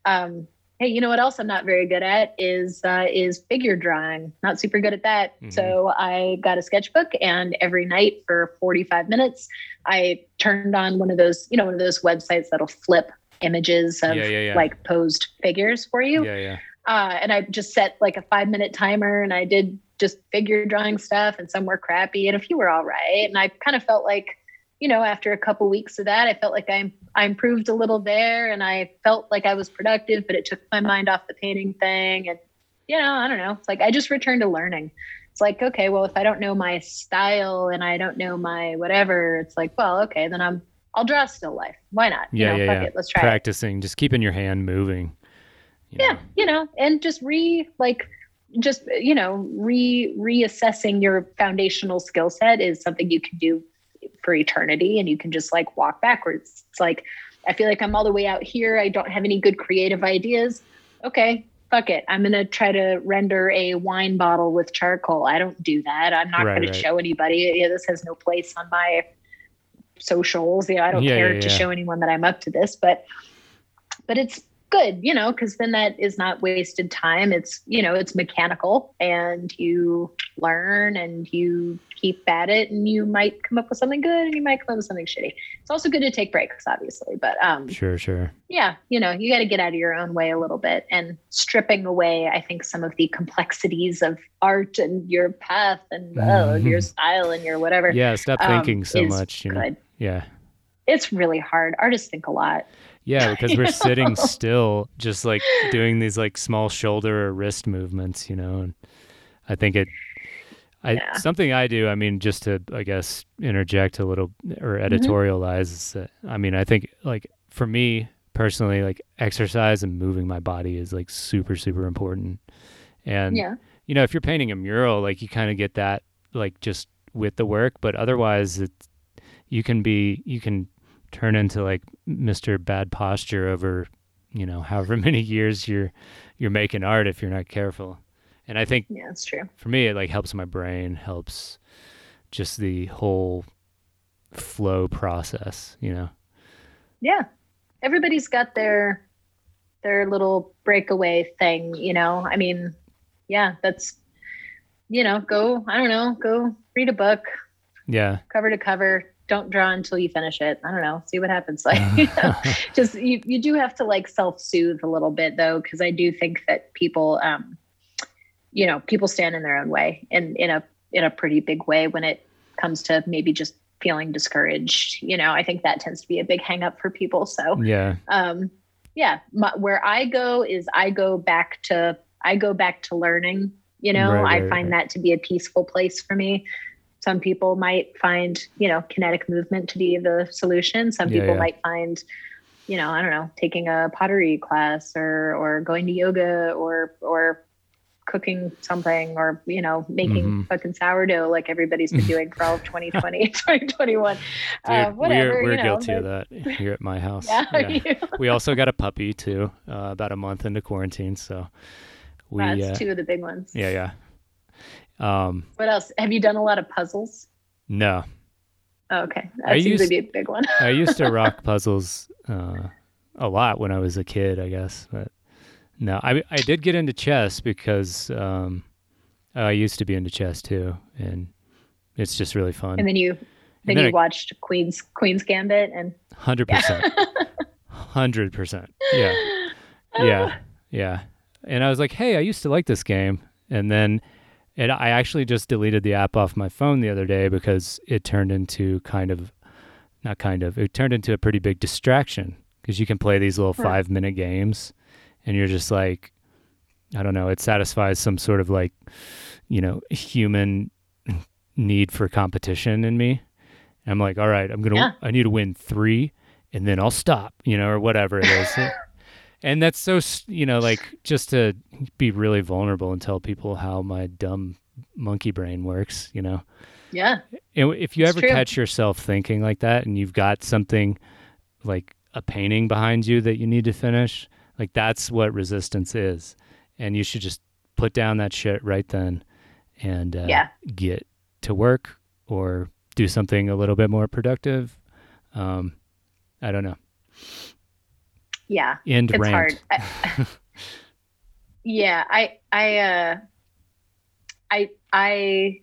um, hey, you know what else I'm not very good at is uh, is figure drawing. Not super good at that. Mm-hmm. So I got a sketchbook, and every night for 45 minutes, I turned on one of those, you know, one of those websites that'll flip images of yeah, yeah, yeah. like posed figures for you. Yeah, yeah. Uh, and I just set like a five minute timer and I did just figure drawing stuff and some were crappy and a few were all right. And I kind of felt like, you know, after a couple weeks of that, I felt like I, I improved a little there and I felt like I was productive, but it took my mind off the painting thing. And, you know, I don't know. It's like I just returned to learning. It's like, okay, well, if I don't know my style and I don't know my whatever, it's like, well, okay, then I'm I'll draw still life. Why not? Yeah, you know, yeah, yeah. It. Let's try practicing, it. just keeping your hand moving. You yeah, know. you know, and just re like just you know re reassessing your foundational skill set is something you can do for eternity and you can just like walk backwards it's like i feel like i'm all the way out here i don't have any good creative ideas okay fuck it i'm going to try to render a wine bottle with charcoal i don't do that i'm not Right, going right. to show anybody yeah, this has no place on my socials yeah i don't Yeah, care yeah, to yeah. show anyone that i'm up to this but but it's good you know because then that is not wasted time it's you know it's mechanical and you learn and you keep at it and you might come up with something good and you might come up with something shitty it's also good to take breaks obviously but um Sure, sure. yeah you know you got to get out of your own way a little bit and stripping away i think some of the complexities of art and your path and oh, your style and your whatever Yeah, stop um, thinking so much. You know? good Yeah. it's really hard artists think a lot Yeah, because we're sitting still, just like doing these like small shoulder or wrist movements, you know. And I think it, I Yeah. something I do. I mean, just to I guess interject a little or Mm-hmm. editorialize. Is that, I mean, I think like for me personally, like exercise and moving my body is like super super important. And yeah you know, if you're painting a mural, like you kind of get that like just with the work, but otherwise it you can be you can turn into like Mr. Bad Posture over, you know, however many years you're you're making art if you're not careful. And I think yeah it's true for me it like helps my brain, helps just the whole flow process, you know. yeah everybody's got their their little breakaway thing you know i mean yeah that's you know go i don't know go read a book Yeah. cover to cover don't draw until you finish it. I don't know. See what happens. Like you know, just you, you do have to like self-soothe a little bit though because i do think that people um you know people stand in their own way in in a in a pretty big way when it comes to maybe just feeling discouraged. You know i think that tends to be a big hang up for people. So yeah. um yeah my, where i go is i go back to i go back to learning you know? Right, i right, find right. that to be a peaceful place for me some people might find you know kinetic movement to be the solution some Yeah, people yeah. might find you know i don't know taking a pottery class or or going to yoga or or cooking something or you know making Mhm. fucking sourdough like everybody's been doing for all of 2020 2021 Dude, uh, whatever we're we're you know, guilty of that here at my house. yeah, Yeah. we also got a puppy too, uh, about a month into quarantine. So we, that's uh, two of the big ones yeah, yeah. Um, What else? Have you done a lot of puzzles? no, Oh, okay, that I seems used- to be a big one. I used to rock puzzles uh, a lot when I was a kid, I guess. But no, I I did get into chess because um, I used to be into chess too, and it's just really fun. and then you, then, then you I- watched Queen's Queen's Gambit, and Hundred percent, hundred percent. Yeah. yeah yeah and i was like hey i used to like this game and then it, i actually just deleted the app off my phone the other day because it turned into kind of not kind of it turned into a pretty big distraction because you can play these little five minute games and you're just like i don't know it satisfies some sort of like you know human need for competition in me. I'm like all right i'm gonna Yeah. i need to win three and then i'll stop you know or whatever it is and that's so you know like just to be really vulnerable and tell people how my dumb monkey brain works you know? Yeah, if you ever true. catch yourself thinking like that and you've got something like a painting behind you that you need to finish like that's what resistance is. And you should just put down that shit right then and uh, Yeah. get to work or do something a little bit more productive. Um i don't know yeah. end It's rant hard. I, yeah, I, I, uh, I, I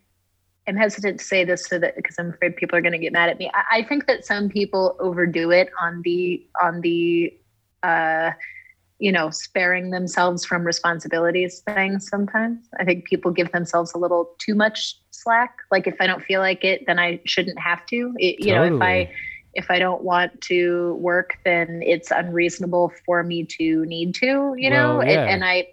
am hesitant to say this so that because I'm afraid people are going to get mad at me. I, I think that some people overdo it on the on the, uh, you know, sparing themselves from responsibilities thing. Sometimes I think people give themselves a little too much slack. Like if I don't feel like it, then I shouldn't have to. It, you know, if I Totally. If I don't want to work, then it's unreasonable for me to need to, you know? Well, yeah. and, and I,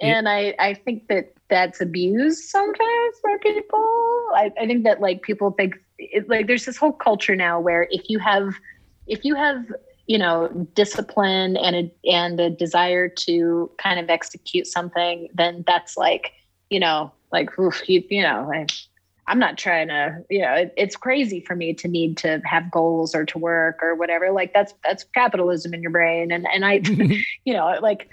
Yeah. and I, I think that that's abused sometimes by people. I, I think that like people think it, like there's this whole culture now where if you have, if you have, you know discipline and a and a desire to kind of execute something then that's like you know like oof, you, you know I, i'm not trying to you know it, it's crazy for me to need to have goals or to work or whatever like that's that's capitalism in your brain and and i you know like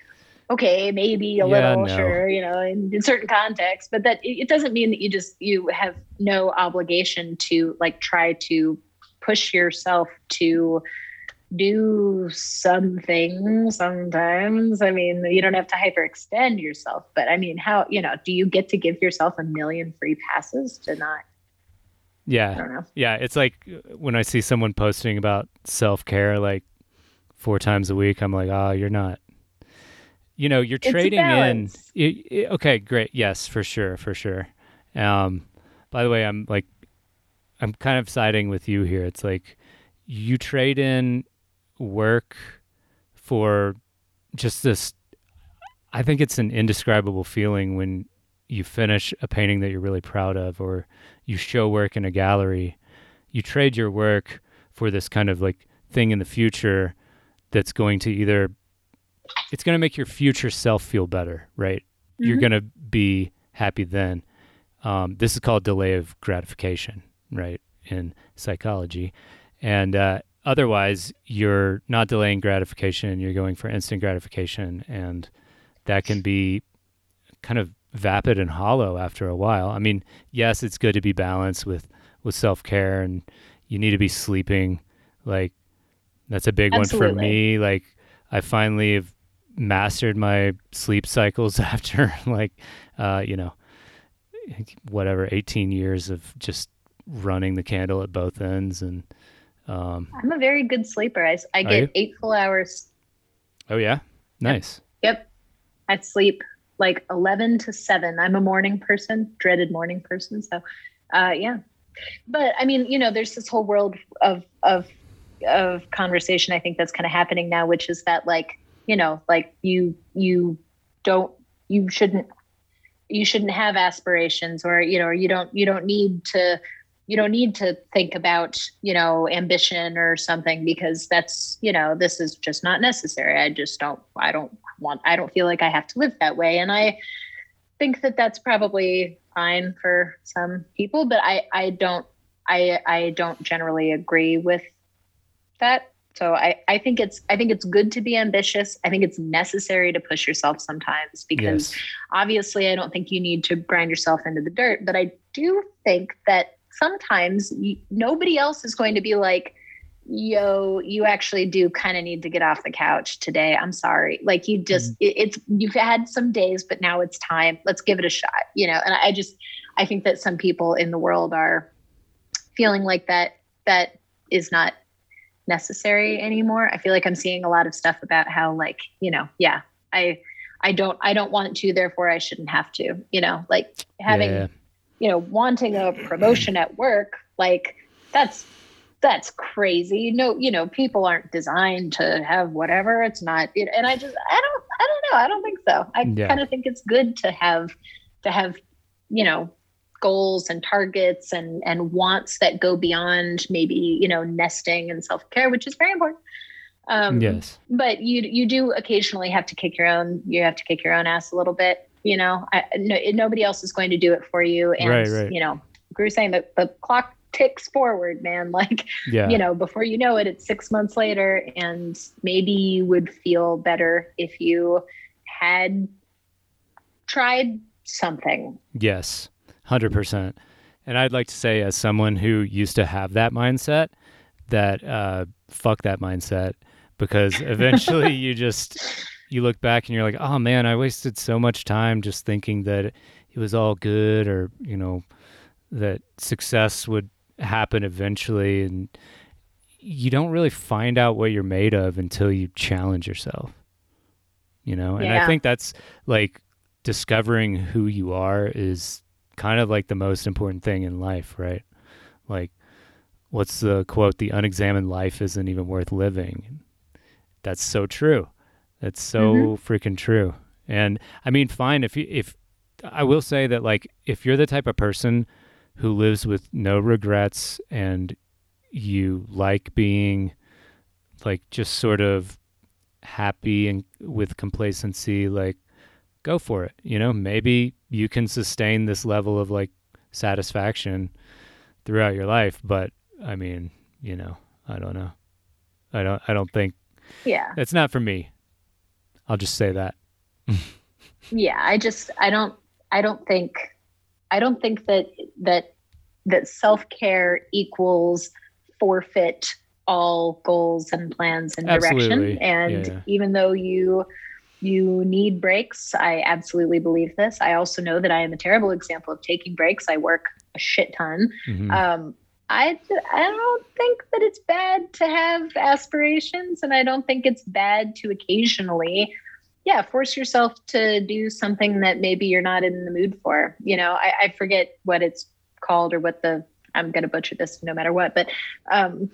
okay maybe a yeah, little no. sure you know in, in certain contexts but that it, it doesn't mean that you just you have no obligation to like try to push yourself to do something sometimes. I mean, you don't have to hyperextend yourself, but I mean, how, you know, do you get to give yourself a million free passes to not? Yeah. Yeah. It's like uh, when I see someone posting about self care like four times a week, I'm like, oh, you're not, you know, you're trading in. It, it, okay, great. Yes, for sure. For sure. Um, by the way, I'm like, I'm kind of siding with you here. It's like you trade in work for just this I think it's an indescribable feeling when you finish a painting that you're really proud of or you show work in a gallery. You trade your work for this kind of like thing in the future that's going to either it's going to make your future self feel better, right? Mm-hmm. You're going to be happy then. Um, this is called delay of gratification, right, in psychology. And uh, otherwise you're not delaying gratification you're going for instant gratification and that can be kind of vapid and hollow after a while i mean yes it's good to be balanced with with self-care and you need to be sleeping like that's a big Absolutely. one for me like i finally have mastered my sleep cycles after like uh you know whatever 18 years of just running the candle at both ends and um, I'm a very good sleeper. I, I get eight full hours. Oh yeah, nice. Yep. I sleep like 11 to 7. I'm a morning person, dreaded morning person. So, uh, yeah. But I mean, you know, there's this whole world of of of conversation I think that's kind of happening now, which is that like, you know, like you you don't you shouldn't you shouldn't have aspirations or you know, or you don't you don't need to you don't need to think about you know ambition or something because that's you know this is just not necessary i just don't i don't want i don't feel like i have to live that way and i think that that's probably fine for some people but i i don't i i don't generally agree with that so I, I think it's I think it's good to be ambitious. I think it's necessary to push yourself sometimes because yes. obviously I don't think you need to grind yourself into the dirt, but I do think that sometimes nobody else is going to be like, yo, you actually do kind of need to get off the couch today. I'm sorry. Like you just, mm-hmm. it, it's, you've had some days, but now it's time. Let's give it a shot, you know? And I just, I think that some people in the world are feeling like that, that is not necessary anymore. I feel like I'm seeing a lot of stuff about how like, you know, yeah, I, I don't, I don't want to, therefore I shouldn't have to, you know, like having, yeah you know, wanting a promotion at work, like that's that's crazy. No, you know, people aren't designed to have whatever. It's not, and I just, I don't, I don't know. I don't think so. I yeah. kind of think it's good to have, to have, you know, goals and targets and and wants that go beyond maybe you know nesting and self care, which is very important. Um, yes. But you you do occasionally have to kick your own. You have to kick your own ass a little bit you know I, no, nobody else is going to do it for you and right, right. you know Gru saying that the clock ticks forward man like yeah. you know before you know it it's six months later and maybe you would feel better if you had tried something yes 100% and i'd like to say as someone who used to have that mindset that uh fuck that mindset because eventually you just you look back and you're like, oh man, I wasted so much time just thinking that it was all good or, you know, that success would happen eventually. And you don't really find out what you're made of until you challenge yourself, you know? And yeah. I think that's like discovering who you are is kind of like the most important thing in life, right? Like, what's the quote? The unexamined life isn't even worth living. That's so true that's so mm-hmm. freaking true. And I mean, fine if you if I will say that like if you're the type of person who lives with no regrets and you like being like just sort of happy and with complacency, like go for it. You know, maybe you can sustain this level of like satisfaction throughout your life, but I mean, you know, I don't know. I don't I don't think Yeah. it's not for me. I'll just say that. yeah, I just I don't I don't think I don't think that that that self-care equals forfeit all goals and plans and Absolutely. direction and Yeah, even though you you need breaks i absolutely believe this i also know that i am a terrible example of taking breaks i work a shit ton Mhm. um I, I don't think that it's bad to have aspirations and i don't think it's bad to occasionally yeah force yourself to do something that maybe you're not in the mood for. You know i, I forget what it's called or what the i'm going to butcher this no matter what but um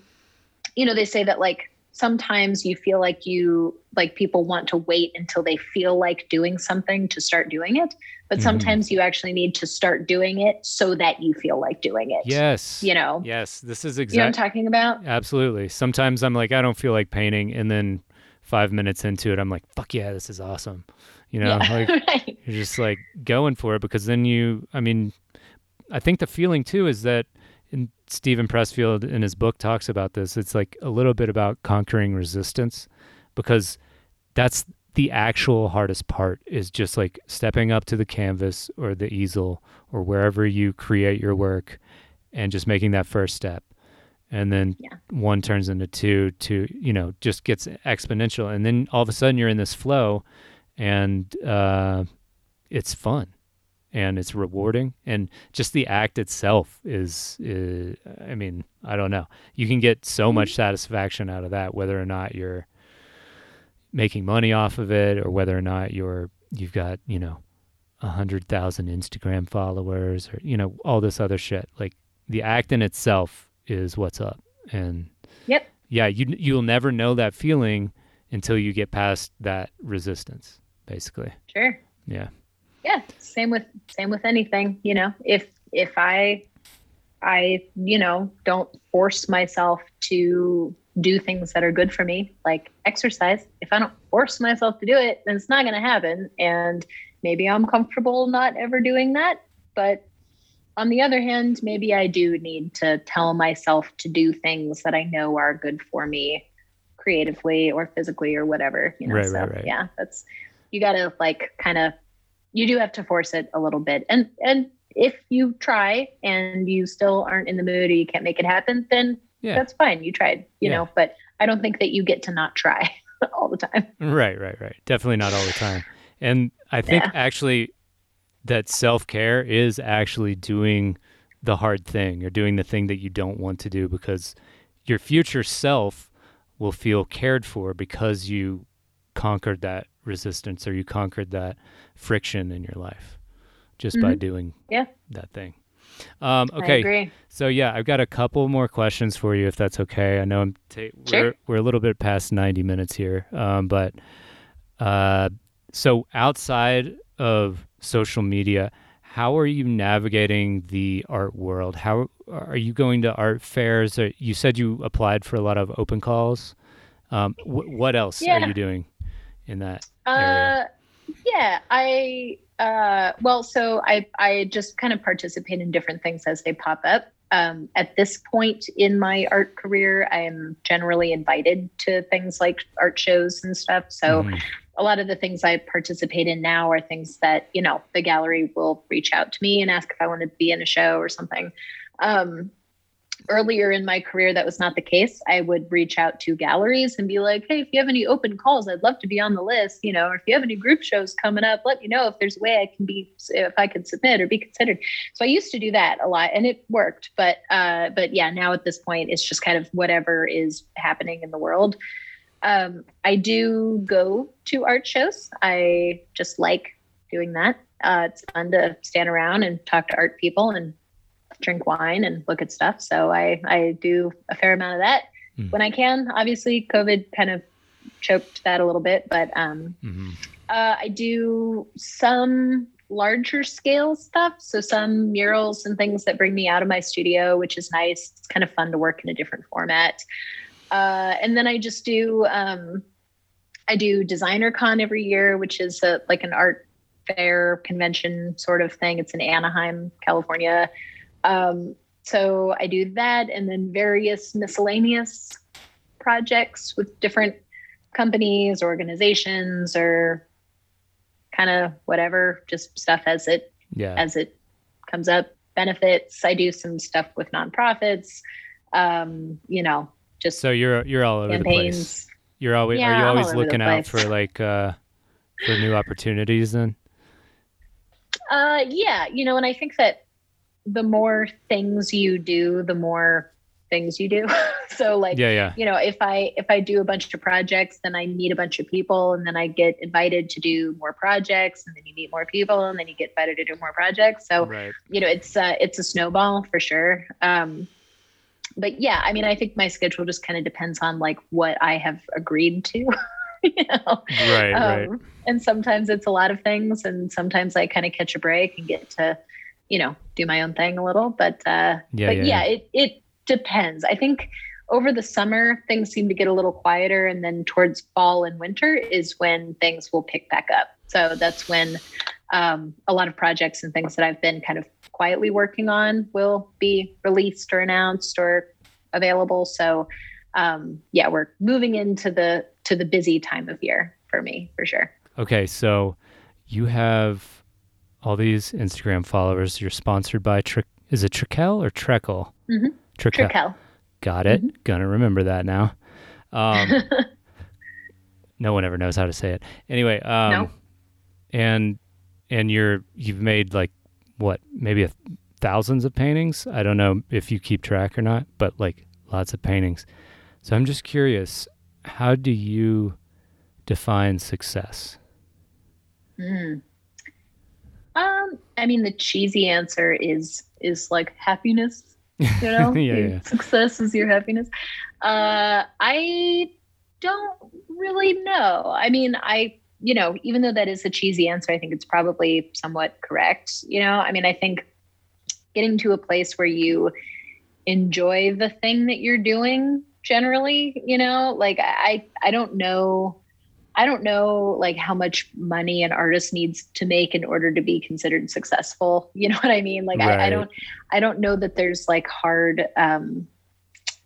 you know they say that like sometimes you feel like you like people want to wait until they feel like doing something to start doing it but Mhm. sometimes you actually need to start doing it so that you feel like doing it yes. you know Yes, this is you know what i'm talking about absolutely. Sometimes I'm like I don't feel like painting and then 5 minutes into it I'm like fuck yeah, this is awesome. You know, yeah like right you're just like going for it because then you i mean i think the feeling too is that and Steven Pressfield in his book talks about this it's like a little bit about conquering resistance because that's the actual hardest part is just like stepping up to the canvas or the easel or wherever you create your work and just making that first step. And then Yeah. one turns into two two you know just gets exponential. And then all of a sudden you're in this flow and uh, it's fun and it's rewarding. And just the act itself is, is i mean i don't know. You can get so much mm-hmm. satisfaction out of that whether or not you're making money off of it or whether or not you're you've got you know a hundred thousand instagram followers or you know all this other shit. Like the act in itself is what's up. And Yep. yeah you you'll never know that feeling until you get past that resistance basically. Sure. Yeah yeah same with same with anything you know if if i i you know don't force myself to do things that are good for me like exercise if i don't force myself to do it then it's not going to happen and maybe i'm comfortable not ever doing that but on the other hand maybe i do need to tell myself to do things that i know are good for me creatively or physically or whatever you know Right, so right, right. yeah that's you got to like kind of you do have to force it a little bit and and if you try and you still aren't in the mood or you can't make it happen then yeah that's fine you tried you Yeah. know but i don't think that you get to not try all the time Right, right, right. Definitely not all the time. And I think Yeah. actually that self care is actually doing the hard thing or doing the thing that you don't want to do because your future self will feel cared for because you conquered that resistance or you conquered that friction in your life just by Mhm. doing Yeah. that thing. Um, okay, so yeah, I've got a couple more questions for you, if that's okay. I know I'm ta- Sure. we're we're a little bit past ninety minutes here, um, but uh, so outside of social media, how are you navigating the art world? How are you going to art fairs? You said you applied for a lot of open calls. Um, wh- what else Yeah. are you doing in that? Uh, yeah, I uh, well, so I I just kind of participate in different things as they pop up. Um, at this point in my art career, I am generally invited to things like art shows and stuff. So Mhm. a lot of the things I participate in now are things that you know the gallery will reach out to me and ask if I want to be in a show or something. Um, earlier in my career, that was not the case. I would reach out to galleries and be like, "Hey, if you have any open calls, I'd love to be on the list. You know, or if you have any group shows coming up, let me know if there's a way I can be if I could submit or be considered." So I used to do that a lot, and it worked. But uh, but yeah, now at this point, it's just kind of whatever is happening in the world. Um, I do go to art shows. I just like doing that. Uh, it's fun to stand around and talk to art people and drink wine and look at stuff. So I, I do a fair amount of that Mhm. when I can. Obviously, COVID kind of choked that a little bit, but um, Mhm. uh, I do some larger scale stuff. So some murals and things that bring me out of my studio, which is nice. It's kind of fun to work in a different format. uh, and then I just do um, I do Designer Con every year, which is a, like an art fair convention sort of thing. It's in Anaheim, California. Um, so I do that, and then various miscellaneous projects with different companies, organizations, or kind of whatever, just stuff as it Yeah. as it comes up. Benefits. I do some stuff with nonprofits. Um, you know, just So you're you're all over the place. You're always Yeah, are you always all over the looking out for like uh for new opportunities then? Uh, yeah, you know, and I think that the more things you do, the more things you do. so like, yeah, yeah. you know, if I if I do a bunch of projects, then I meet a bunch of people, and then I get invited to do more projects, and then you meet more people, and then you get invited to do more projects. So right. you know, it's uh, it's a snowball for sure. Um, but yeah, I mean, I think my schedule just kind of depends on like what I have agreed to. you know, Right, right. um, and sometimes it's a lot of things, and sometimes I kind of catch a break and get to, you know, do my own thing a little. But uh, Yeah, but yeah, yeah, it it depends. I think over the summer things seem to get a little quieter, and then towards fall and winter is when things will pick back up. So that's when um, a lot of projects and things that I've been kind of quietly working on will be released or announced or available. So um, yeah, we're moving into the to the busy time of year for me for sure. Okay, so you have all these Instagram followers. You're sponsored by Trick. Is it Trickle or Treckle? Mhm. Trickle. Got it. Gonna remember that now. Um, no one ever knows how to say it. Anyway, um, No. and and you're you've made like what maybe a thousands of paintings. I don't know if you keep track or not, but like lots of paintings. So I'm just curious, how do you define success? Mm. Um, I mean, the cheesy answer is is like happiness. You know, Yeah, yeah. success is your happiness. Uh, I don't really know. I mean, I you know, even though that is a cheesy answer, I think it's probably somewhat correct. You know, I mean, I think getting to a place where you enjoy the thing that you're doing generally, you know, like I I don't know I don't know like how much money an artist needs to make in order to be considered successful. You know what I mean? Like I, I don't I don't know that there's like hard um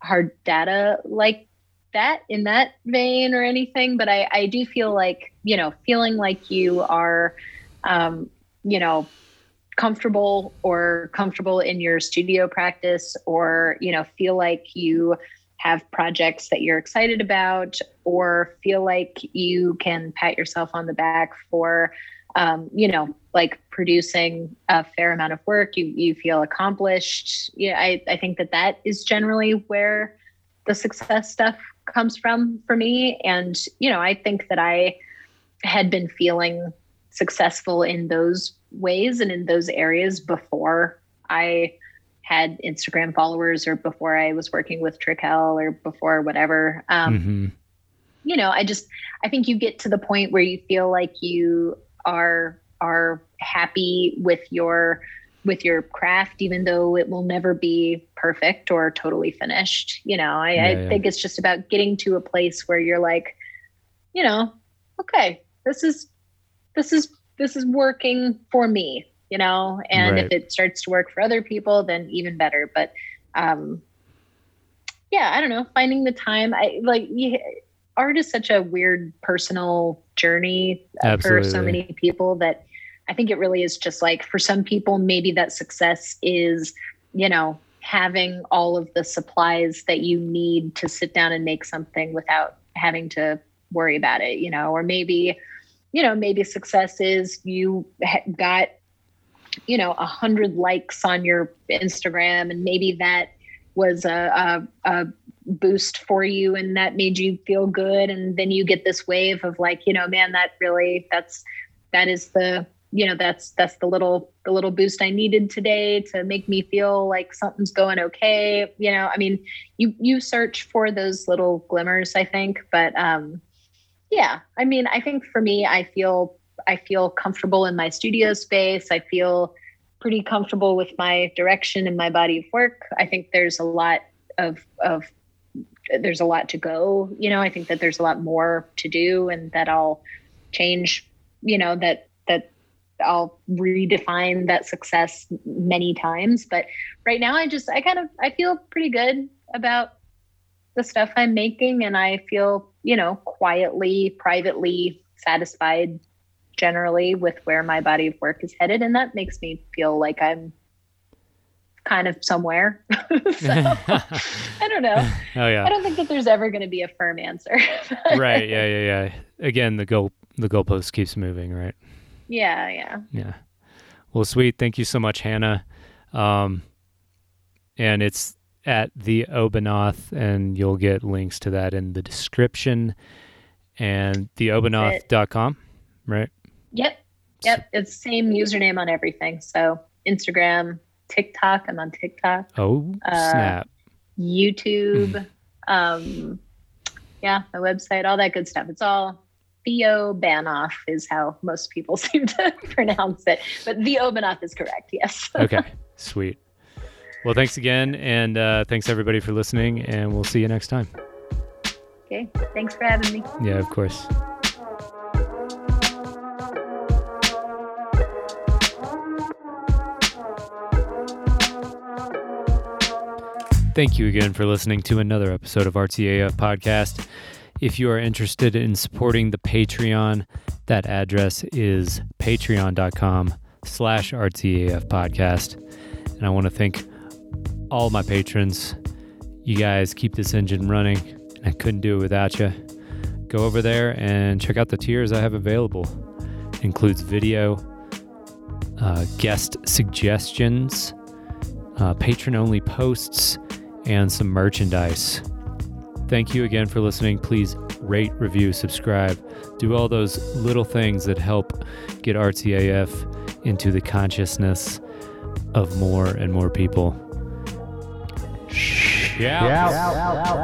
hard data like that in that vein or anything, but I, I do feel like, you know, feeling like you are um, you know, comfortable or comfortable in your studio practice or, you know, feel like you have projects that you're excited about or feel like you can pat yourself on the back for um, you know like producing a fair amount of work you you feel accomplished. Yeah I, I think that that is generally where the success stuff comes from for me. And you know i think that i had been feeling successful in those ways and in those areas before i had Instagram followers or before I was working with Trekell or before whatever. Um, hmm You know, I just I think you get to the point where you feel like you are are happy with your with your craft, even though it will never be perfect or totally finished. You know, I, Yeah, I yeah. think it's just about getting to a place where you're like, you know, okay, this is this is this is working for me you know and Right. if it starts to work for other people then even better. But um yeah i don't know finding the time. I like you, art is such a weird personal journey uh, for so many people that i think it really is just like for some people maybe that success is you know having all of the supplies that you need to sit down and make something without having to worry about it you know or maybe you know maybe success is you ha- got you know a hundred likes on your instagram and maybe that was a, a, a boost for you and that made you feel good and then you get this wave of like you know man that really that's that is the you know that's that's the little the little boost i needed today to make me feel like something's going okay you know? I mean you you search for those little glimmers i think but um yeah i mean i think for me i feel i feel comfortable in my studio space i feel pretty comfortable with my direction and my body of work i think there's a lot of of there's a lot to go. You know, I think that there's a lot more to do, and that I'll change. You know that that I'll redefine that success many times. But right now, I just I kind of I feel pretty good about the stuff I'm making, and I feel you know quietly, privately satisfied generally with where my body of work is headed, and that makes me feel like I'm kind of somewhere. so I don't know. Oh yeah. I don't think that there's ever going to be a firm answer. right. Yeah. Yeah. Yeah. Again, the goal the goalpost keeps moving. Right. Yeah. Yeah. Yeah. Well, sweet. Thank you so much, Hannah. Um, and it's at the Obanoth, and you'll get links to that in the description and the theobanoth.com, right? Yep. Yep. It's same username on everything. So Instagram, TikTok. I'm on TikTok. Oh, uh, snap. YouTube. um, yeah, my website, all that good stuff. It's all Theo Banoff is how most people seem to pronounce it. But Theo Banoff is correct. Yes. okay. Sweet. Well, thanks again. And uh, thanks everybody for listening. And we'll see you next time. Okay. Thanks for having me. Yeah, of course. Thank you again for listening to another episode of RTAF Podcast. If you are interested in supporting the Patreon, that address is patreon.com slash RTAF Podcast. And I want to thank all my patrons. You guys keep this engine running. I couldn't do it without you. Go over there and check out the tiers I have available. It includes video, uh, guest suggestions, uh, patron only posts, and some merchandise. Thank you again for listening. Please rate, review, subscribe. Do all those little things that help get RTAF into the consciousness of more and more people. Yeah. yeah.